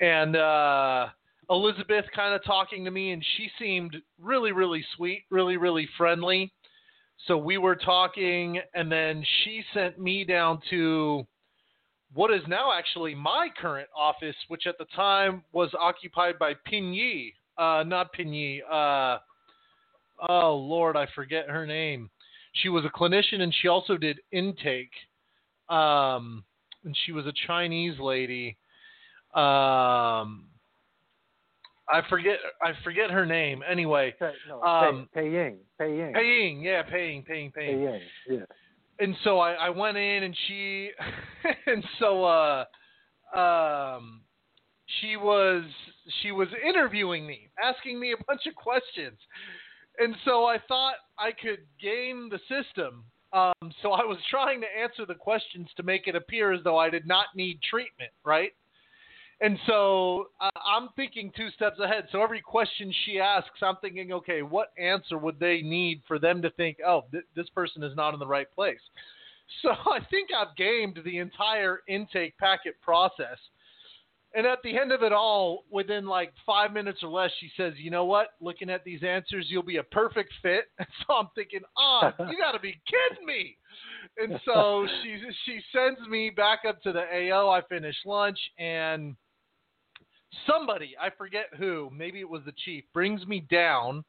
and uh, Elizabeth kind of talking to me, and she seemed really, really sweet, really, really friendly. So we were talking, and then she sent me down to what is now actually my current office, which at the time was occupied by Pinyi. Uh, not Pinyi. Uh, oh, Lord, I forget her name. She was a clinician and she also did intake. Um, and she was a Chinese lady. Um, I forget I forget her name. Anyway, Pei- no, Um, Pei, Pei Ying. Pei Ying. Paying, yeah, paying, paying, Pei paying. Ying. Yeah. and so I, I went in and she and so uh um she was she was interviewing me asking me a bunch of questions and so i thought i could game the system um so i was trying to answer the questions to make it appear as though i did not need treatment right and so uh, I'm thinking two steps ahead. So every question she asks, I'm thinking, okay, what answer would they need for them to think, oh, th- this person is not in the right place? So I think I've gamed the entire intake packet process. And at the end of it all, within like five minutes or less, she says, you know what? Looking at these answers, you'll be a perfect fit. So I'm thinking, oh, you got to be kidding me. And so she she sends me back up to the AO. I finish lunch and somebody, I forget who, maybe it was the chief, brings me down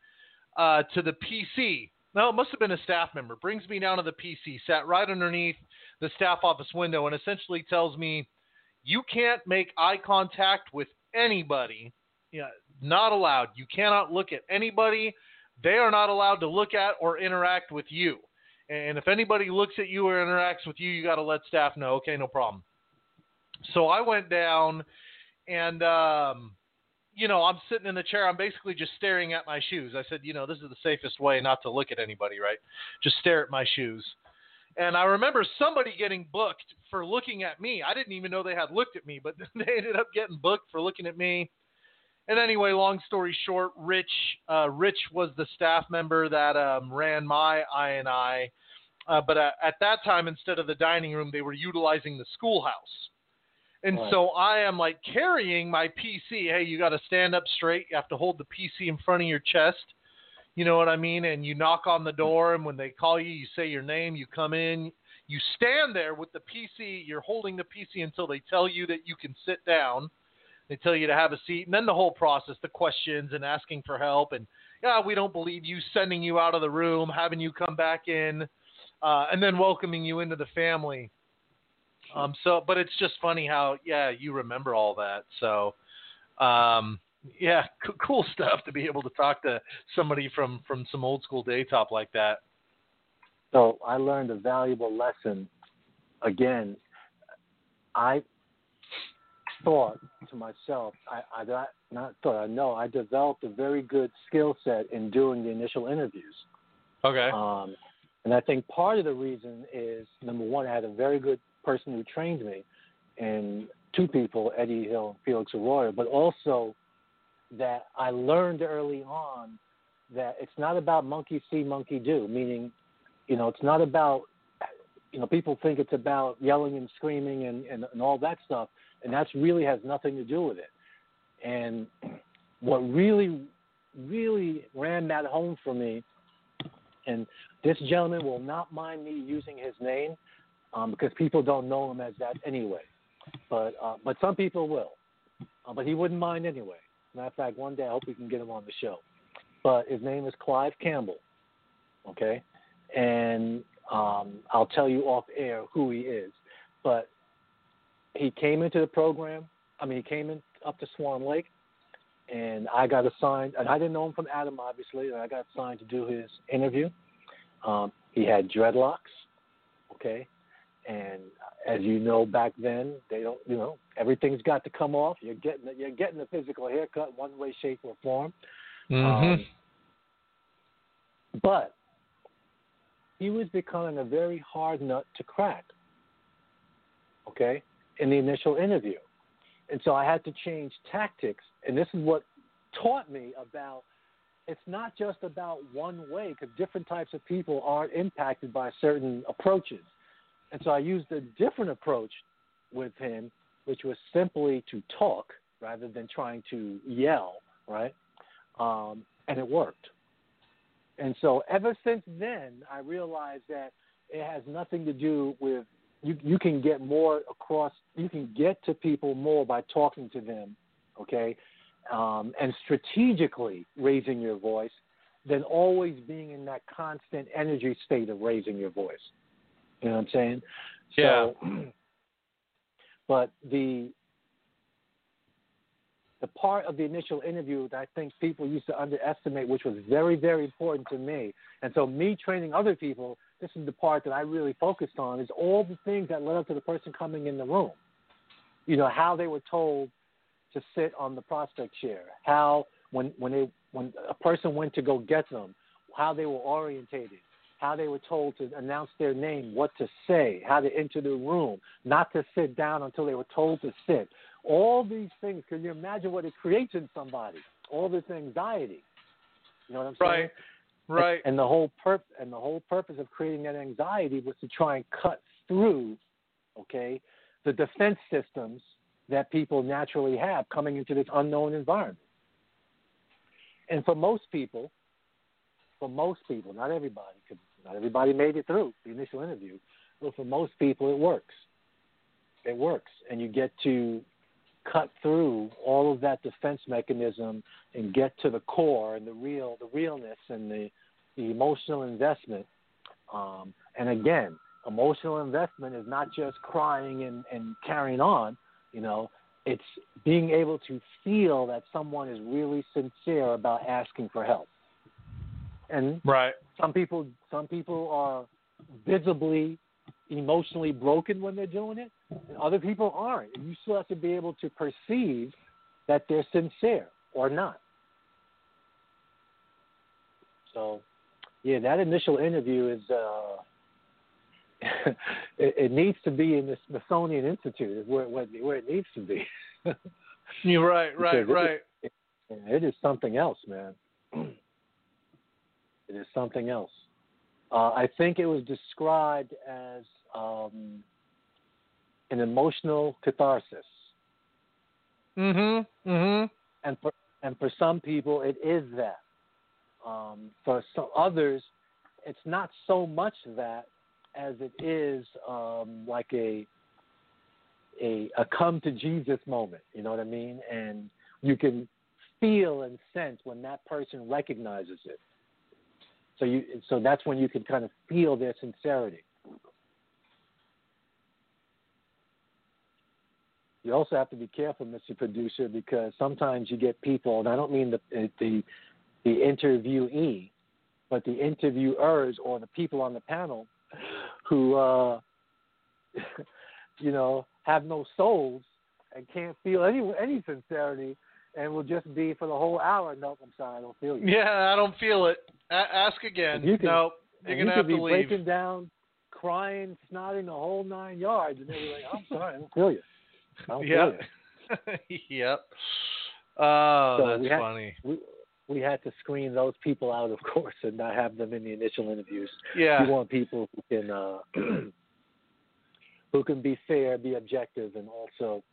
uh, to the PC. No, it must have been a staff member. Brings me down to the PC, sat right underneath the staff office window, and essentially tells me, "You can't make eye contact with anybody. Yeah, not allowed. You cannot look at anybody. They are not allowed to look at or interact with you. And if anybody looks at you or interacts with you, you got to let staff know. Okay, no problem." So I went down and um, you know, I'm sitting in the chair. I'm basically just staring at my shoes. I said, you know, this is the safest way not to look at anybody, right? Just stare at my shoes. And I remember somebody getting booked for looking at me. I didn't even know they had looked at me, but they ended up getting booked for looking at me. And anyway, long story short, Rich, uh, Rich was the staff member that um, ran my I INI. Uh, but uh, at that time, instead of the dining room, they were utilizing the schoolhouse. And Right. so I am like carrying my PC. Hey, you got to stand up straight. You have to hold the PC in front of your chest. You know what I mean? And you knock on the door, and when they call you, you say your name. You come in. You stand there with the PC. You're holding the PC until they tell you that you can sit down. They tell you to have a seat, and then the whole process, the questions and asking for help, and yeah, we don't believe you, sending you out of the room, having you come back in, uh, and then welcoming you into the family. Um, so, but it's just funny how, yeah, you remember all that. So, um, yeah, c- cool stuff to be able to talk to somebody from from some old school daytop like that. So I learned a valuable lesson. Again, I thought to myself, I, I not, not thought, I know I developed a very good skill set in doing the initial interviews. Okay. Um, and I think part of the reason is number one, I had a very good person who trained me, and two people, Eddie Hill and Felix Arroyo, but also that I learned early on that it's not about monkey see, monkey do, meaning, you know, it's not about, you know, people think it's about yelling and screaming and, and, and all that stuff, and that really has nothing to do with it. And what really, really ran that home for me, and this gentleman will not mind me using his name um, because people don't know him as that anyway. But uh, but some people will. Uh, but he wouldn't mind anyway. Matter of fact, one day I hope we can get him on the show. But his name is Clive Campbell. Okay, and um, I'll tell you off air who he is. But he came into the program. I mean, he came in up to Swan Lake, and I got assigned. And I didn't know him from Adam, obviously. And I got assigned to do his interview. Um, he had dreadlocks. Okay, and as you know, back then they don't. You know, everything's got to come off. You're getting you're getting a physical haircut, one way, shape, or form. Mm-hmm. Um, but he was becoming a very hard nut to crack. Okay, in the initial interview, and so I had to change tactics. And this is what taught me about. It's not just about one way because different types of people aren't impacted by certain approaches. And so I used a different approach with him, which was simply to talk rather than trying to yell, right? Um, and it worked. And so ever since then, I realized that it has nothing to do with you. You can get more across. You can get to people more by talking to them, okay, um, and strategically raising your voice than always being in that constant energy state of raising your voice. You know what I'm saying? Yeah. So, but the the part of the initial interview that I think people used to underestimate, which was very, very important to me. And so, me training other people, this is the part that I really focused on, is all the things that led up to the person coming in the room. You know, how they were told to sit on the prospect chair, how when when they when a person went to go get them, how they were orientated, how they were told to announce their name, what to say, how to enter the room, not to sit down until they were told to sit. All these things, can you imagine what it creates in somebody? All this anxiety. You know what I'm saying? Right. Right. And, and the whole perp and the whole purpose of creating that anxiety was to try and cut through, okay, the defense systems that people naturally have coming into this unknown environment. And for most people, for most people, not everybody, because not everybody made it through the initial interview, but for most people, it works. It works, and you get to cut through all of that defense mechanism and get to the core and the real, the realness and the, the emotional investment. Um, and again, emotional investment is not just crying and, and carrying on. You know, it's being able to feel that someone is really sincere about asking for help. And Right. some people some people are visibly emotionally broken when they're doing it and other people aren't and you still have to be able to perceive that they're sincere or not so yeah that initial interview is uh it, it needs to be in the smithsonian institute is where, where, where it needs to be You're right. Right. Because it- Right. it is something else, man. it is something else. Uh, I think it was described as um, an emotional catharsis, Mm-hmm. Mm-hmm. and for and for some people, it is that. Um, for some others, it's not so much that as it is um, like a a a come to Jesus moment. You know what I mean? And you can feel and sense when that person recognizes it. So you so that's when you can kind of feel their sincerity. You also have to be careful, Mr. Producer, because sometimes you get people, and I don't mean the the the interviewee, but the interviewers or the people on the panel who uh you know have no souls and can't feel any any sincerity and will just be for the whole hour. Nope, I'm sorry, I don't feel you. Yeah, I don't feel it. A- ask again. You can- no, you're gonna you have could be to leave. breaking down, crying, snotting the whole nine yards, and they'll be like, "I'm sorry, I don't feel you. I don't feel Yep. you." yep. Oh, So that's we had- funny. We, we had to screen those people out, of course, and not have them in the initial interviews. Yeah. We want people who can uh, who can be fair, be objective, and also,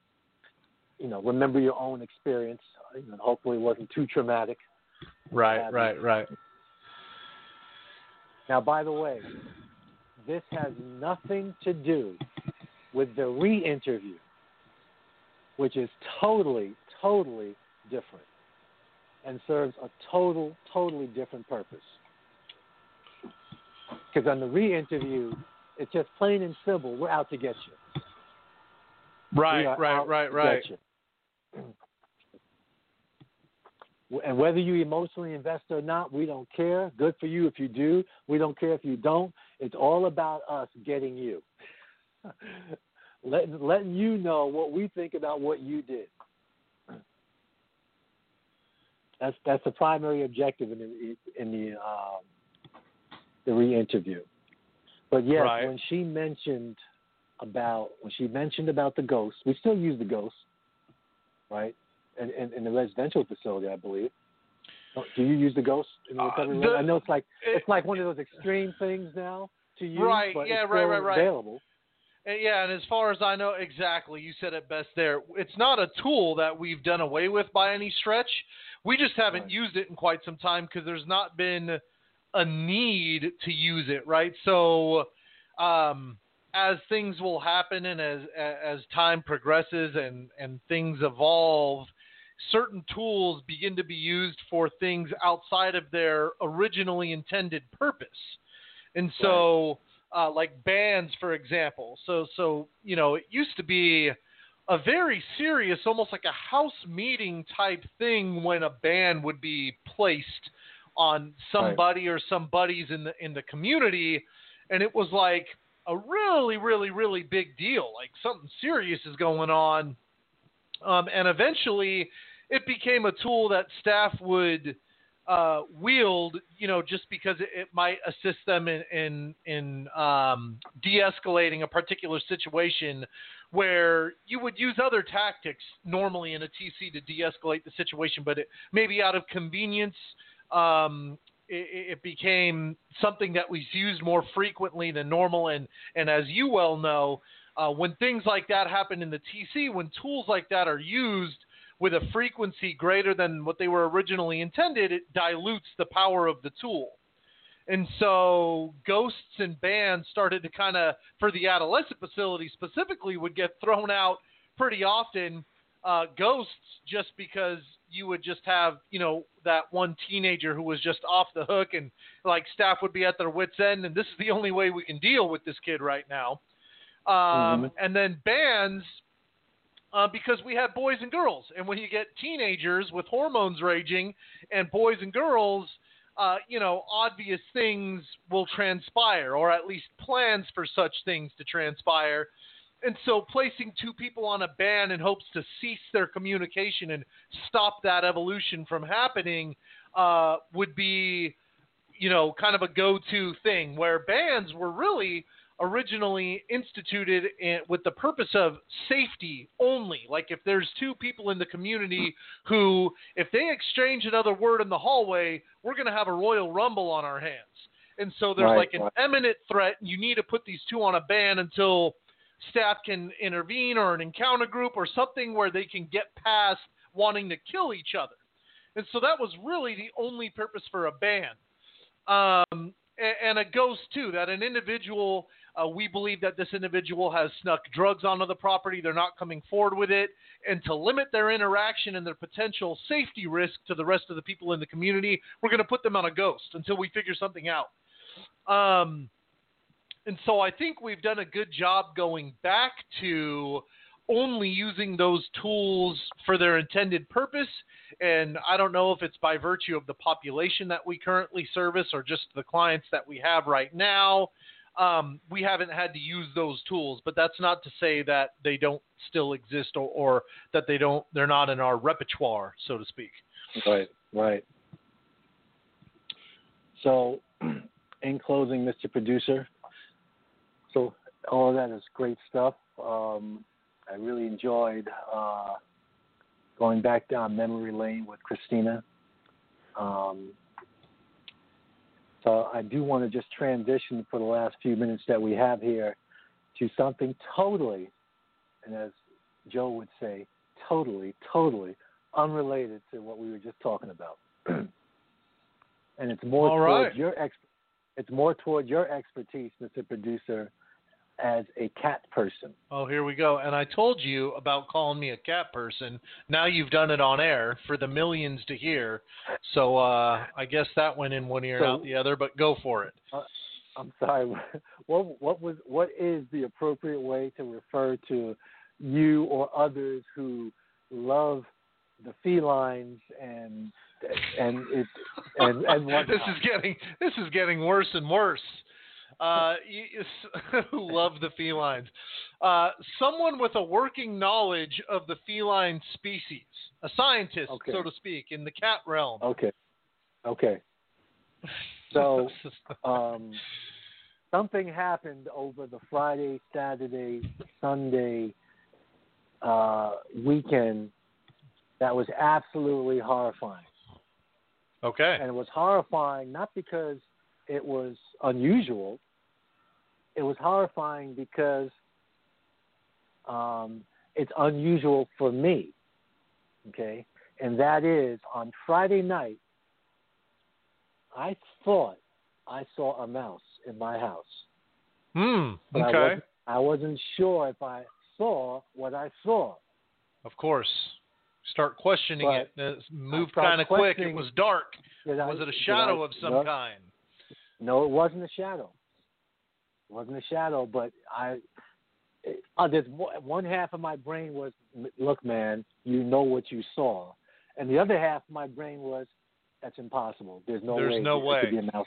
you know, remember your own experience. You know, hopefully, it wasn't too traumatic. Right, Yeah. right, right. Now, by the way, this has nothing to do with the re-interview, which is totally, totally different, and serves a total, totally different purpose. Because on the re-interview, it's just plain and simple. We're out to get you. Right, right, right, right. And whether you emotionally invest or not, we don't care. Good for you if you do. We don't care if you don't. It's all about us getting you. letting, letting you know what we think about what you did. That's that's the primary objective in the in the um, the re-interview. But yes, Right. when she mentioned about when she mentioned about the ghost, we still use the ghosts, right? In, in, in the residential facility, I believe. Oh, Do you use the ghost in the Uh, the- room? I know it's like it- it's like one of those extreme things now to use, Right, but yeah, it's right, right, right. available. Uh, Yeah, and as far as I know, exactly, you said it best there. It's not a tool that we've done away with by any stretch. We just haven't Right. used it in quite some time because there's not been a need to use it, right? So, um, as things will happen and as as time progresses and and things evolve, certain tools begin to be used for things outside of their originally intended purpose. And so, uh, like bans, for example. So, so you know, it used to be a very serious, almost like a house meeting type thing when a ban would be placed on somebody or some buddies in the in the community, and it was like a really, really, really big deal. Like something serious is going on, um, and eventually it became a tool that staff would uh, wield, you know, just because it, it might assist them in in, in um, de-escalating a particular situation where you would use other tactics normally in a TC to de-escalate the situation, but it maybe out of convenience. Um, it, it became something that was used more frequently than normal, and and as you well know, uh, when things like that happen in the TC, when tools like that are used with a frequency greater than what they were originally intended, it dilutes the power of the tool. And so ghosts and bans started to kind of, for the adolescent facility specifically, would get thrown out pretty often. Uh, ghosts, just because you would just have, you know, that one teenager who was just off the hook, and like staff would be at their wits' end, and this is the only way we can deal with this kid right now. Um, Mhm. And then bans, uh, because we have boys and girls. And when you get teenagers with hormones raging and boys and girls, uh, you know, obvious things will transpire, or at least plans for such things to transpire. And so placing two people on a ban in hopes to cease their communication and stop that evolution from happening uh, would be, you know, kind of a go to thing where bans were really originally instituted in, with the purpose of safety only. Like if there's two people in the community who, if they exchange another word in the hallway, we're going to have a royal rumble on our hands. And so there's Right, like an right. imminent threat. And you need to put these two on a ban until staff can intervene or an encounter group or something where they can get past wanting to kill each other. And so that was really the only purpose for a ban. Um, and a ghost too, that an individual Uh, we believe that this individual has snuck drugs onto the property. They're not coming forward with it. And to limit their interaction and their potential safety risk to the rest of the people in the community, we're going to put them on a ghost until we figure something out. Um, and so I think we've done a good job going back to only using those tools for their intended purpose. And I don't know if it's by virtue of the population that we currently service or just the clients that we have right now um, we haven't had to use those tools, but that's not to say that they don't still exist or, or that they don't they're not in our repertoire, so to speak. Right, right. So, in closing, Mr. Producer, so all of that is great stuff. Um, I really enjoyed uh, going back down memory lane with Christina. Um, so I do want to just transition for the last few minutes that we have here to something totally, and as Joe would say, totally, totally unrelated to what we were just talking about. and it's more All towards right. your ex- it's more toward your expertise, Mr. Producer, as a cat person. Oh, here we go. And I told you about calling me a cat person. Now you've done it on air for the millions to hear. So uh, I guess that went in one ear and out the other, but go for it. I'm sorry. What what was what is the appropriate way to refer to you or others who love the felines and and it and and whatnot? this is getting this is getting worse and worse. Uh, you- you- who love the felines? Uh, someone with a working knowledge of the feline species, a scientist, Okay. so to speak, in the cat realm. Okay. Okay. So um, something happened over the Friday, Saturday, Sunday uh, weekend that was absolutely horrifying. okay. And it was horrifying not because it was unusual. It was horrifying because um, it's unusual for me. Okay? And that is on Friday night, I thought I saw a mouse in my house. Hmm. But I Okay. wasn't, I wasn't sure if I saw what I saw. Of course. Start questioning But it. Uh, Move kind of quick. It was dark. Did I- Was it a shadow I- of some no, kind? No, it wasn't a shadow. It wasn't a shadow, but I. Uh, there's one half of my brain was, look, man, you know what you saw, and the other half of my brain was, that's impossible. There's no There's way. no way. Could be a mouse.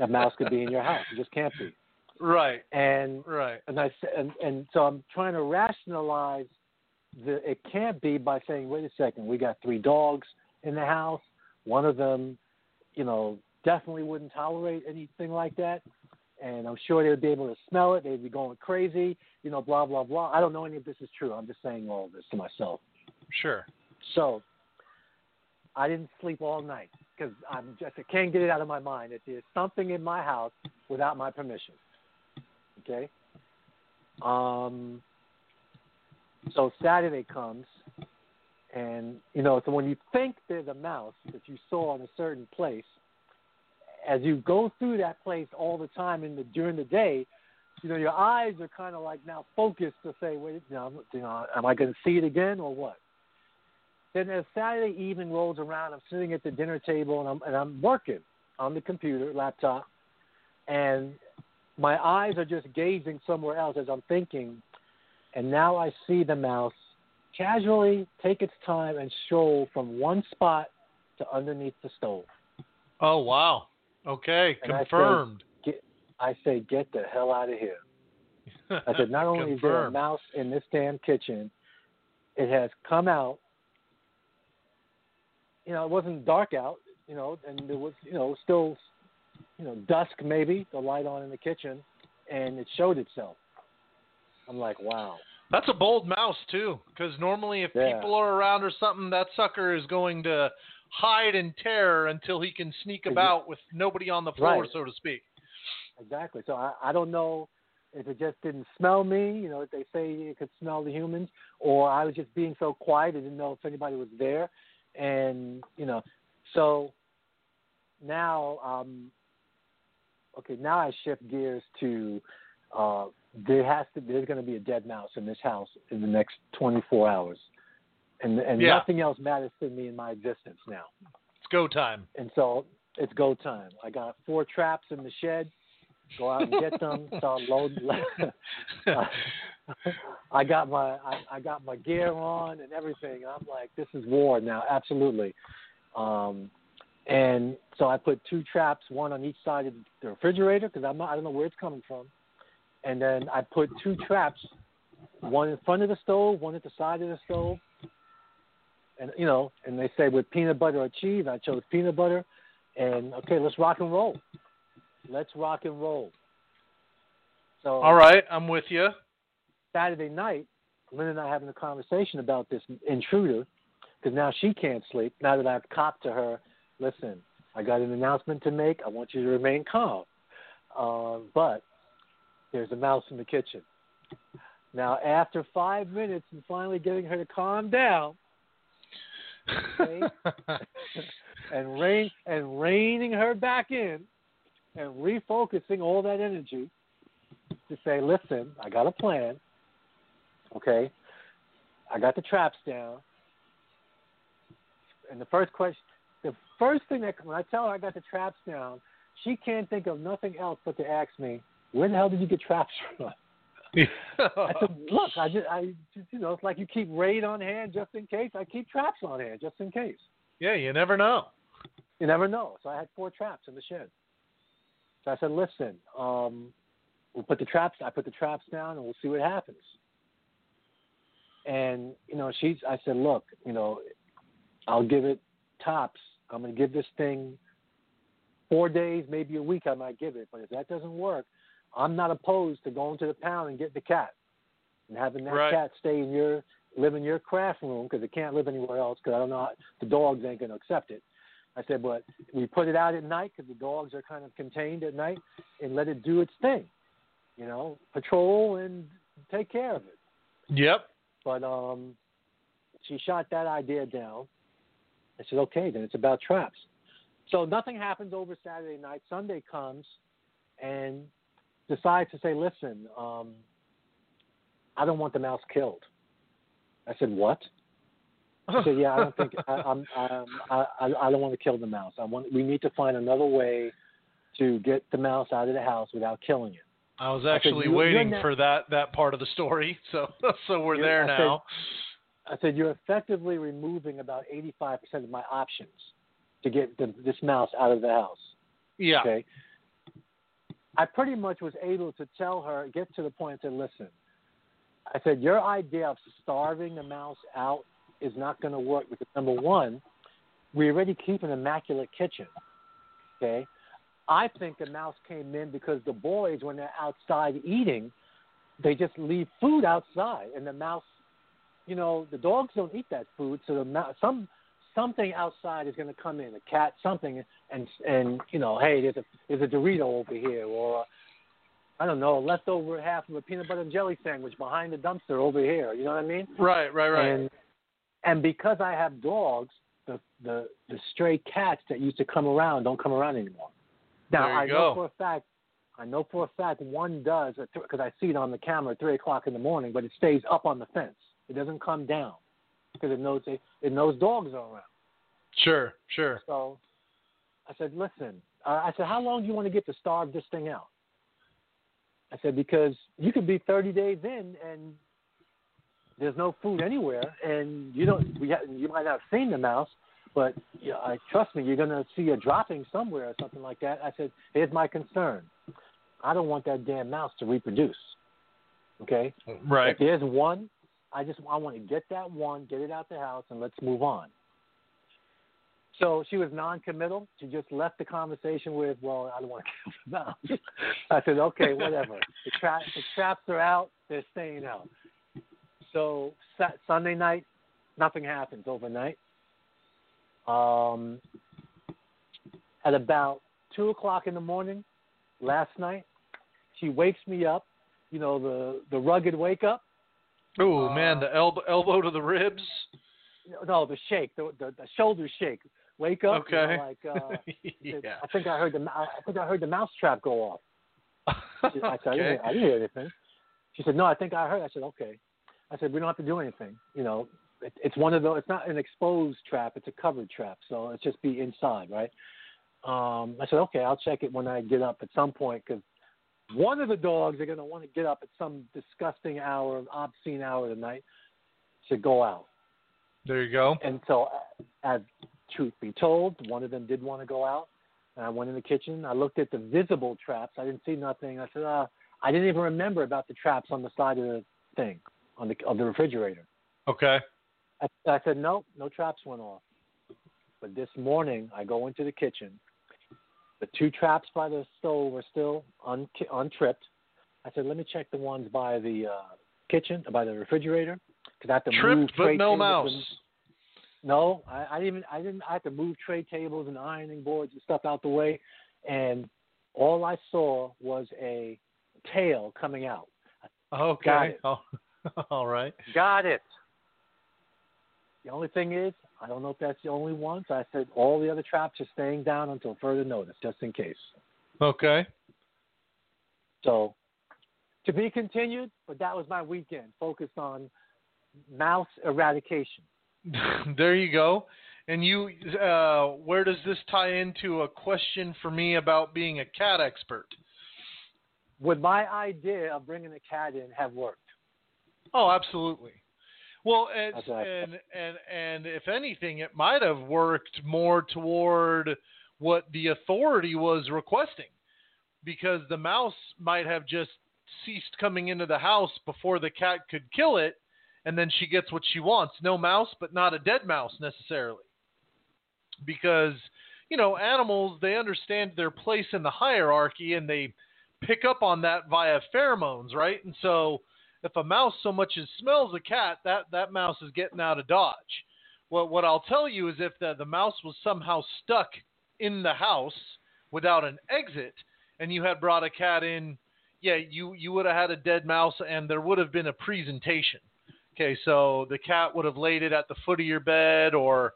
A mouse could be in your house. It just can't be. Right. And Right. and I and and so I'm trying to rationalize the it can't be by saying, wait a second, we got three dogs in the house. One of them, you know, definitely wouldn't tolerate anything like that, and I'm sure they would be able to smell it. They'd be going crazy, you know, blah blah blah. I don't know any of this is true. I'm just saying all of this to myself. Sure. So I didn't sleep all night because I'm just I can't get it out of my mind that there's something in my house without my permission. Okay. Um. So Saturday comes, and you know, so when you think there's a mouse that you saw in a certain place, as you go through that place all the time in the during the day, you know, your eyes are kind of like now focused to say, wait, you know, you know am I going to see it again or what? Then as Saturday evening rolls around, I'm sitting at the dinner table and I'm and I'm working on the computer, laptop, and my eyes are just gazing somewhere else as I'm thinking, and now I see the mouse casually take its time and stroll from one spot to underneath the stove. Oh wow. Okay. And I say- Confirmed. Get, I say, get the hell out of here. I said, not only is there a mouse in this damn kitchen, it has come out. You know, it wasn't dark out, you know, and there was, you know, still, you know, dusk maybe, the light on in the kitchen, and it showed itself. I'm like, wow. That's a bold mouse too, because normally if Yeah. people are around or something, that sucker is going to hide in terror until he can sneak about with nobody on the floor, Right. so to speak. Exactly. So I, I don't know if it just didn't smell me, you know, if they say it could smell the humans, or I was just being so quiet, I didn't know if anybody was there. And, you know, so now, um, okay, now I shift gears to uh, there has to there's going to be a dead mouse in this house in the next 24 hours, and and Yeah. nothing else matters to me in my existence now. It's go time. And so it's go time. I got four traps in the shed. Go out and get them. Start loading. I got my I, I got my gear on and everything. I'm like, this is war now. Absolutely. Um, and so I put two traps, one on each side of the refrigerator because I'm not, I don't know where it's coming from. And then I put two traps, one in front of the stove, one at the side of the stove. And you know, and they say with peanut butter or cheese, I chose peanut butter. And okay, let's rock and roll. Let's rock and roll. So All right, I'm with you. Saturday night, Lynn and I having a conversation about this intruder because now she can't sleep. Now that I've copped to her, listen, I got an announcement to make. I want you to remain calm. Uh, but there's a mouse in the kitchen. Now, after five minutes and finally getting her to calm down Okay. and rein and reining her back in and refocusing all that energy to say, listen, I got a plan. Okay, I got the traps down. And the first question, the first thing that when I tell her I got the traps down, she can't think of nothing else but to ask me, where the hell did you get traps from? I said, look, I just, I just, you know, it's like you keep raid on hand just in case. I keep traps on hand just in case. yeah, you never know. You never know. So I had four traps in the shed. So I said, listen, um, we'll put the traps. I put the traps down, and we'll see what happens. And you know, she's. I said, look, you know, I'll give it tops. I'm going to give this thing four days, maybe a week. I might give it, but if that doesn't work, I'm not opposed to going to the pound and getting the cat and having that Right. cat stay in your live in your craft room because it can't live anywhere else because I don't know how, the dogs ain't going to accept it. I said, but we put it out at night because the dogs are kind of contained at night and let it do its thing, you know, patrol and take care of it. Yep. But um, she shot that idea down. I said, okay, then it's about traps. So nothing happens over Saturday night. Sunday comes and decides to say, listen, um, I don't want the mouse killed. I said, what? She said, yeah, I don't think I, I'm, I'm, I, I, I don't want to kill the mouse. I want. We need to find another way to get the mouse out of the house without killing it. I was actually "You- you're waiting not- for that that part of the story, so so we're there I said- now. I said, you're effectively removing about 85% of my options to get the, this mouse out of the house. Yeah. Okay. I pretty much was able to tell her, get to the point and say, listen, I said, your idea of starving the mouse out is not going to work because number one, we already keep an immaculate kitchen. Okay. I think the mouse came in because the boys, when they're outside eating, they just leave food outside, and the mouse, you know, the dogs don't eat that food, so the mouse, some something outside is going to come in, a cat, something, and and you know, hey, there's a there's a Dorito over here, or I don't know, a leftover half of a peanut butter and jelly sandwich behind the dumpster over here. You know what I mean? Right, right, right. And and because I have dogs, the the the stray cats that used to come around don't come around anymore. Now There you I go. know for a fact, I know for a fact one does because I see it on the camera at three o'clock in the morning, but it stays up on the fence. It doesn't come down because it knows it, it knows dogs are around. Sure, sure. So I said, listen, uh, I said, how long do you want to get to starve this thing out? I said, because you could be 30 days in and there's no food anywhere, and you don't, we ha- you might not have seen the mouse, but yeah, I trust me, you're going to see a dropping somewhere or something like that. I said, here's my concern. I don't want that damn mouse to reproduce. Okay? Right. If there's one, I just I want to get that one, get it out the house, and let's move on. So she was non-committal. She just left the conversation with, "Well, I don't want to the mouse." I said, "Okay, whatever. The, tra- the traps are out. They're staying out." So sa- Sunday night, nothing happens overnight. Um, at about two o'clock in the morning, last night, she wakes me up. You know the the rugged wake up. Oh Uh, man, the elbow elbow to the ribs. No, the shake, the the, the shoulder shake. Wake up. you know, Okay. like uh, yeah. I think I heard the I think I heard the mouse trap go off. She- I said, I, didn't, I didn't hear anything. She said, no, I think I heard. I said, okay. I said, we don't have to do anything. You know, it, it's one of those. It's not an exposed trap. It's a covered trap. So it's just be inside, right? Um, I said, okay, I'll check it when I get up at some point because one of the dogs are going to want to get up at some disgusting hour, obscene hour of the night to go out. There you go. And so, as truth be told, one of them did want to go out. And I went in the kitchen. I looked at the visible traps. I didn't see nothing. I said, uh, I didn't even remember about the traps on the side of the thing, on the of the refrigerator. Okay. I, I said, nope, no traps went off. But this morning, I go into the kitchen. The two traps by the stove were still un, untripped. I said, let me check the ones by the uh, kitchen, by the refrigerator, because I have to move Tripped, but no mouse. and- no, I, I didn't. I didn't. I had to move tray tables and ironing boards and stuff out the way, and all I saw was a tail coming out. Okay. Got it. Oh, all right. Got it. The only thing is, I don't know if that's the only one. So I said all the other traps are staying down until further notice, just in case. Okay. So to be continued, but that was my weekend focused on mouse eradication. there you go. And you, uh, where does this tie into a question for me about being a cat expert? Would my idea of bringing a cat in have worked? Oh, absolutely. Well, it's, That's what I- and and and if anything, it might have worked more toward what the authority was requesting, because the mouse might have just ceased coming into the house before the cat could kill it, and then she gets what she wants. No mouse, but not a dead mouse necessarily, because you know animals they understand their place in the hierarchy and they pick up on that via pheromones, right? And so if a mouse so much as smells a cat, that, that mouse is getting out of dodge. Well, what I'll tell you is if the, the mouse was somehow stuck in the house without an exit and you had brought a cat in, yeah, you, you would have had a dead mouse and there would have been a presentation. Okay, so the cat would have laid it at the foot of your bed or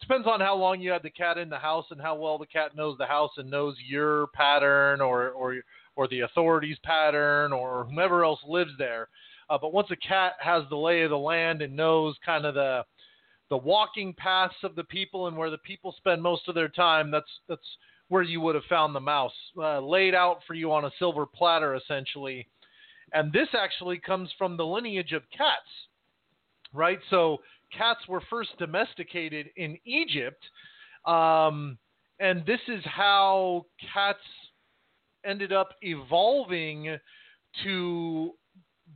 depends on how long you had the cat in the house and how well the cat knows the house and knows your pattern or, or or the authorities pattern or whomever else lives there. Uh, but once a cat has the lay of the land and knows kind of the the walking paths of the people and where the people spend most of their time, that's that's where you would have found the mouse uh, laid out for you on a silver platter, essentially. And this actually comes from the lineage of cats, right? So cats were first domesticated in Egypt, um, and this is how cats ended up evolving to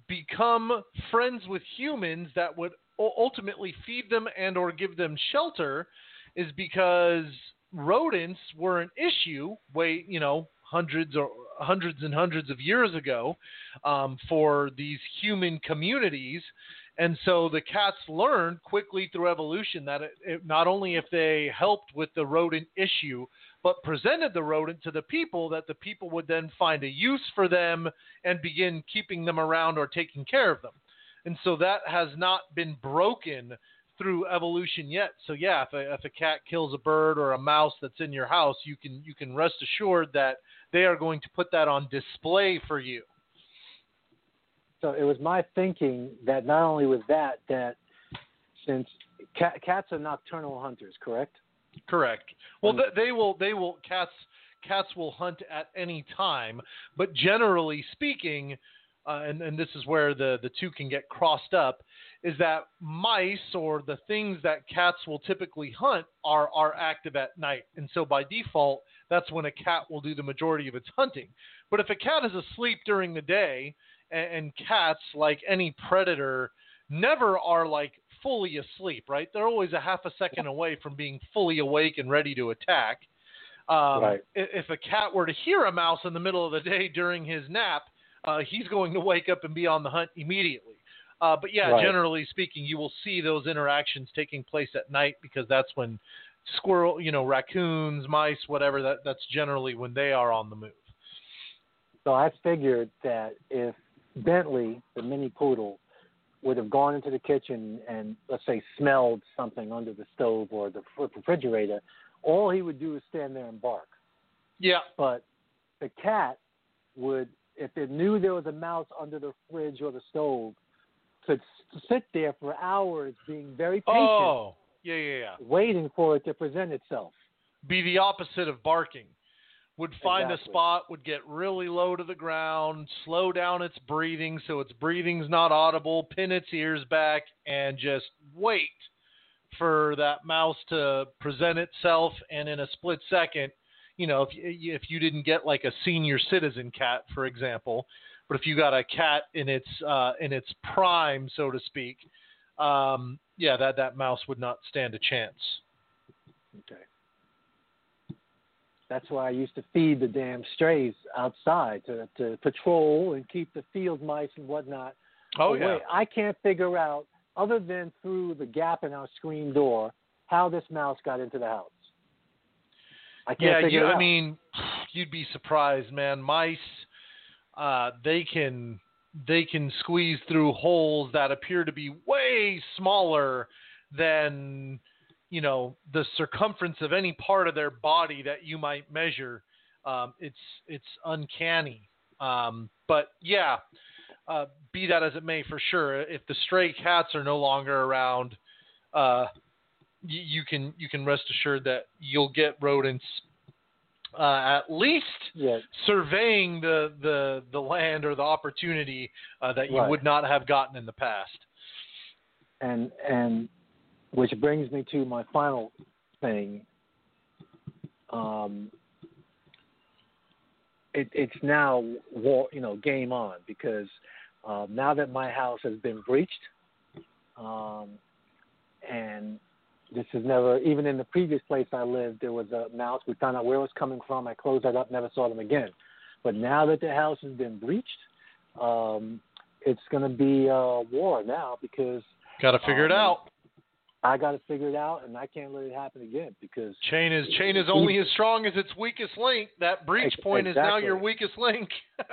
become friends with humans that would ultimately feed them and or give them shelter is because rodents were an issue way you know hundreds or hundreds and hundreds of years ago um, for these human communities. And so the cats learned quickly through evolution that it, it, not only if they helped with the rodent issue but presented the rodent to the people that the people would then find a use for them and begin keeping them around or taking care of them. And so that has not been broken through evolution yet. So yeah, if a, if a cat kills a bird or a mouse that's in your house, you can you can rest assured that they are going to put that on display for you. So it was my thinking that not only was that that since cat, cats are nocturnal hunters, correct? Correct. Well, th- they will. They will. Cats. Cats will hunt at any time, but generally speaking, uh, and, and this is where the the two can get crossed up, is that mice or the things that cats will typically hunt are are active at night, and so by default, that's when a cat will do the majority of its hunting. But if a cat is asleep during the day, and, and cats, like any predator, never are like fully asleep, right? They're always a half a second away from being fully awake and ready to attack. Um, Right. If a cat were to hear a mouse in the middle of the day during his nap, uh, he's going to wake up and be on the hunt immediately. Uh, but yeah, Right. generally speaking, you will see those interactions taking place at night because that's when squirrel, you know, raccoons, mice, whatever. That that's generally when they are on the move. So I figured that if Bentley, the mini poodle, would have gone into the kitchen and let's say smelled something under the stove or the refrigerator, all he would do is stand there and bark. Yeah. But the cat would, if it knew there was a mouse under the fridge or the stove, could sit there for hours, being very patient, Oh, yeah, yeah, yeah. waiting for it to present itself. Be the opposite of barking. Would find a spot, would get really low to the ground, slow down its breathing so its breathing's not audible, pin its ears back, and just wait for that mouse to present itself. And in a split second, you know, if you, if you didn't get like a senior citizen cat, for example, but if you got a cat in its uh, in its prime, so to speak, um, yeah, that that mouse would not stand a chance. Okay. That's why I used to feed the damn strays outside to, to patrol and keep the field mice and whatnot Oh away. yeah. I can't figure out, other than through the gap in our screen door, how this mouse got into the house. I can't Yeah, figure you, it out. I mean, you'd be surprised, man. Mice, uh, they can they can squeeze through holes that appear to be way smaller than you know the circumference of any part of their body that you might measure. Um, it's it's uncanny. Um, but yeah, uh, be that as it may, for sure, if the stray cats are no longer around, uh, you, you can you can rest assured that you'll get rodents uh, at least yeah, surveying the, the, the land or the opportunity uh, that you Right. would not have gotten in the past. and and which brings me to my final thing. Um, it, it's now war, you know, game on because uh, now that my house has been breached, um, and this is never even in the previous place I lived, there was a mouse. We found out where it was coming from. I closed that up, never saw them again. But now that the house has been breached, um, it's going to be uh, war now because Got to figure it Um, out. I got to figure it out, and I can't let it happen again because Chain is chain is only as strong as its weakest link. That breach point is now your weakest link.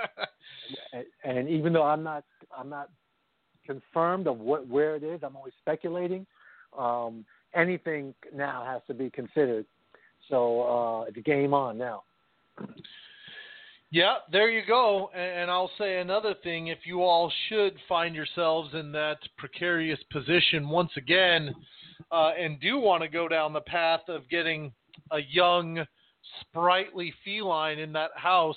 and, and even though I'm not I'm not confirmed of what where it is, I'm only speculating. Um, anything now has to be considered. So uh, it's game on now. Yeah, there you go. And and I'll say another thing: if you all should find yourselves in that precarious position once again, uh, and do want to go down the path of getting a young, sprightly feline in that house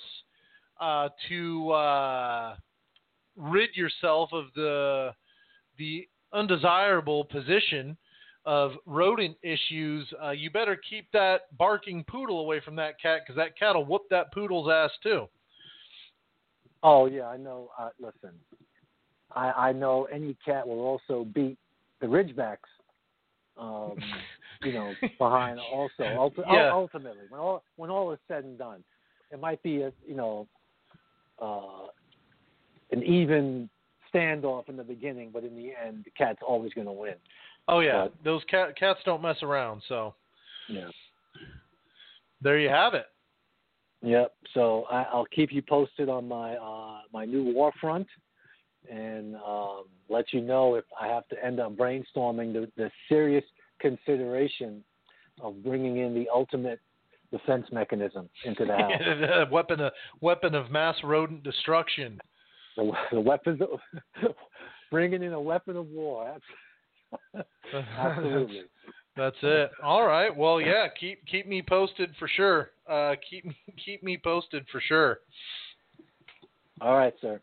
uh, to uh, rid yourself of the the undesirable position of rodent issues, uh, you better keep that barking poodle away from that cat because that cat will whoop that poodle's ass too. Oh yeah, I know. Uh, listen, I, I know any cat will also beat the Ridgebacks. Um, you know, behind also. Ulti- Yeah. Ultimately, when all when all is said and done, it might be a you know uh, an even standoff in the beginning, but in the end, the cat's always going to win. Oh yeah, But- those cat cats don't mess around. So Yeah. there you have it. Yep. So I, I'll keep you posted on my uh, my new war front, and um, let you know if I have to end up brainstorming the, the serious consideration of bringing in the ultimate defense mechanism into the house. Weapon of weapon of mass rodent destruction. the, the weapons, of, bringing in a weapon of war. Abs- Absolutely. That's it. All right. Well, yeah. Keep keep me posted for sure. Uh, keep keep me posted for sure. All right, sir.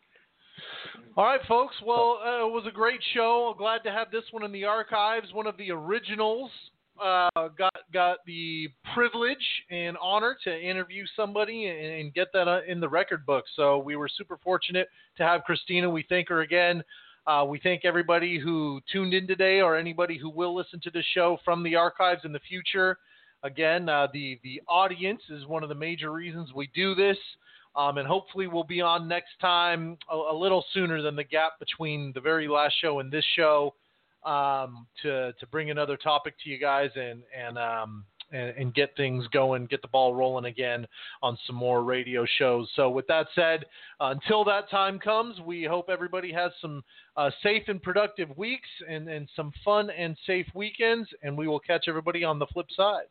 All right, folks. Well, uh, it was a great show. Glad to have this one in the archives. One of the originals. Uh, got got the privilege and honor to interview somebody and, and get that uh, in the record book. So we were super fortunate to have Christina. We thank her again. Uh, we thank everybody who tuned in today or anybody who will listen to the show from the archives in the future. Again, uh, the the audience is one of the major reasons we do this. Um, and hopefully we'll be on next time a, a little sooner than the gap between the very last show and this show um, to to bring another topic to you guys and and um, and, and get things going, get the ball rolling again on some more radio shows. So with that said, uh, until that time comes, we hope everybody has some uh, safe and productive weeks and, and some fun and safe weekends, and we will catch everybody on the flip side.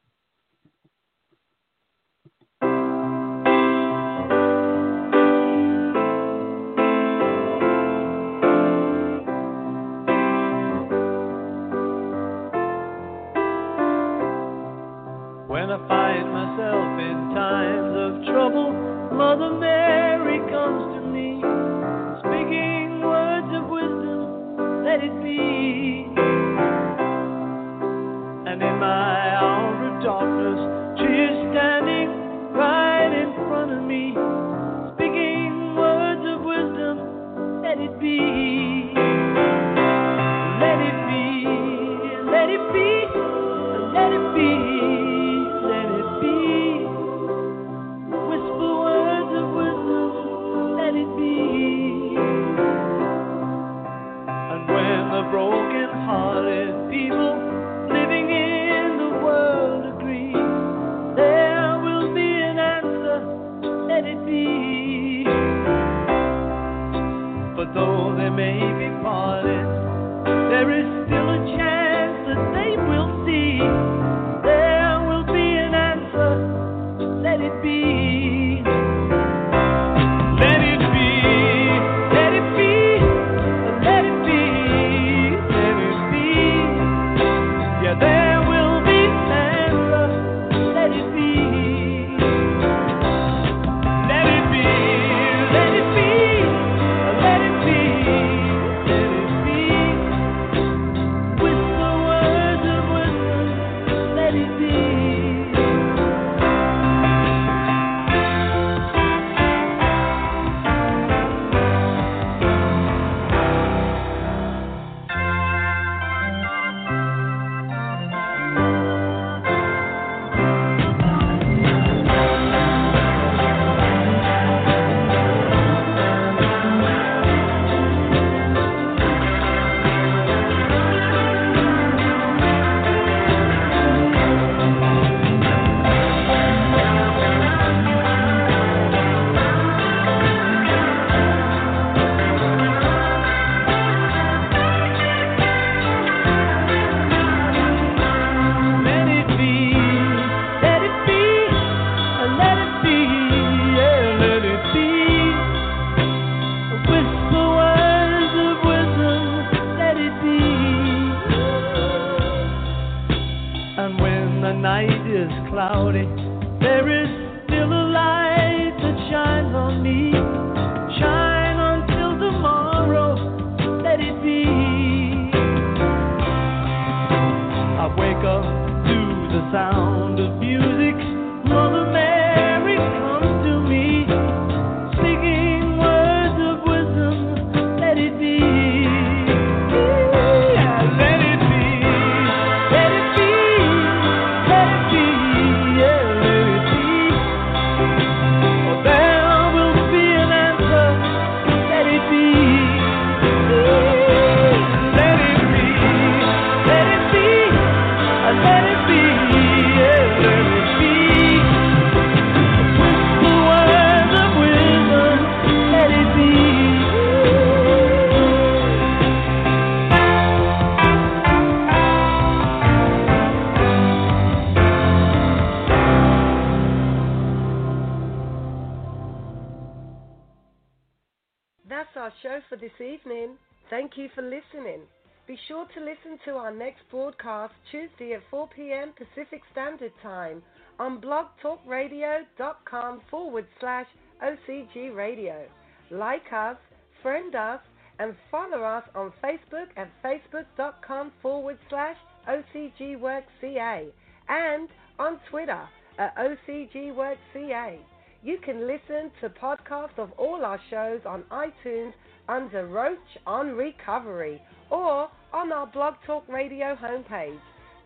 forward slash OCG radio. Like us, friend us, and follow us on Facebook at facebook.com forward slash OCGWorkCA and on Twitter at OCGWorkCA. You can listen to podcasts of all our shows on iTunes under Roach on Recovery or on our Blog Talk Radio homepage.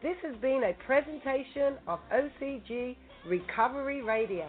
This has been a presentation of OCG Recovery Radio.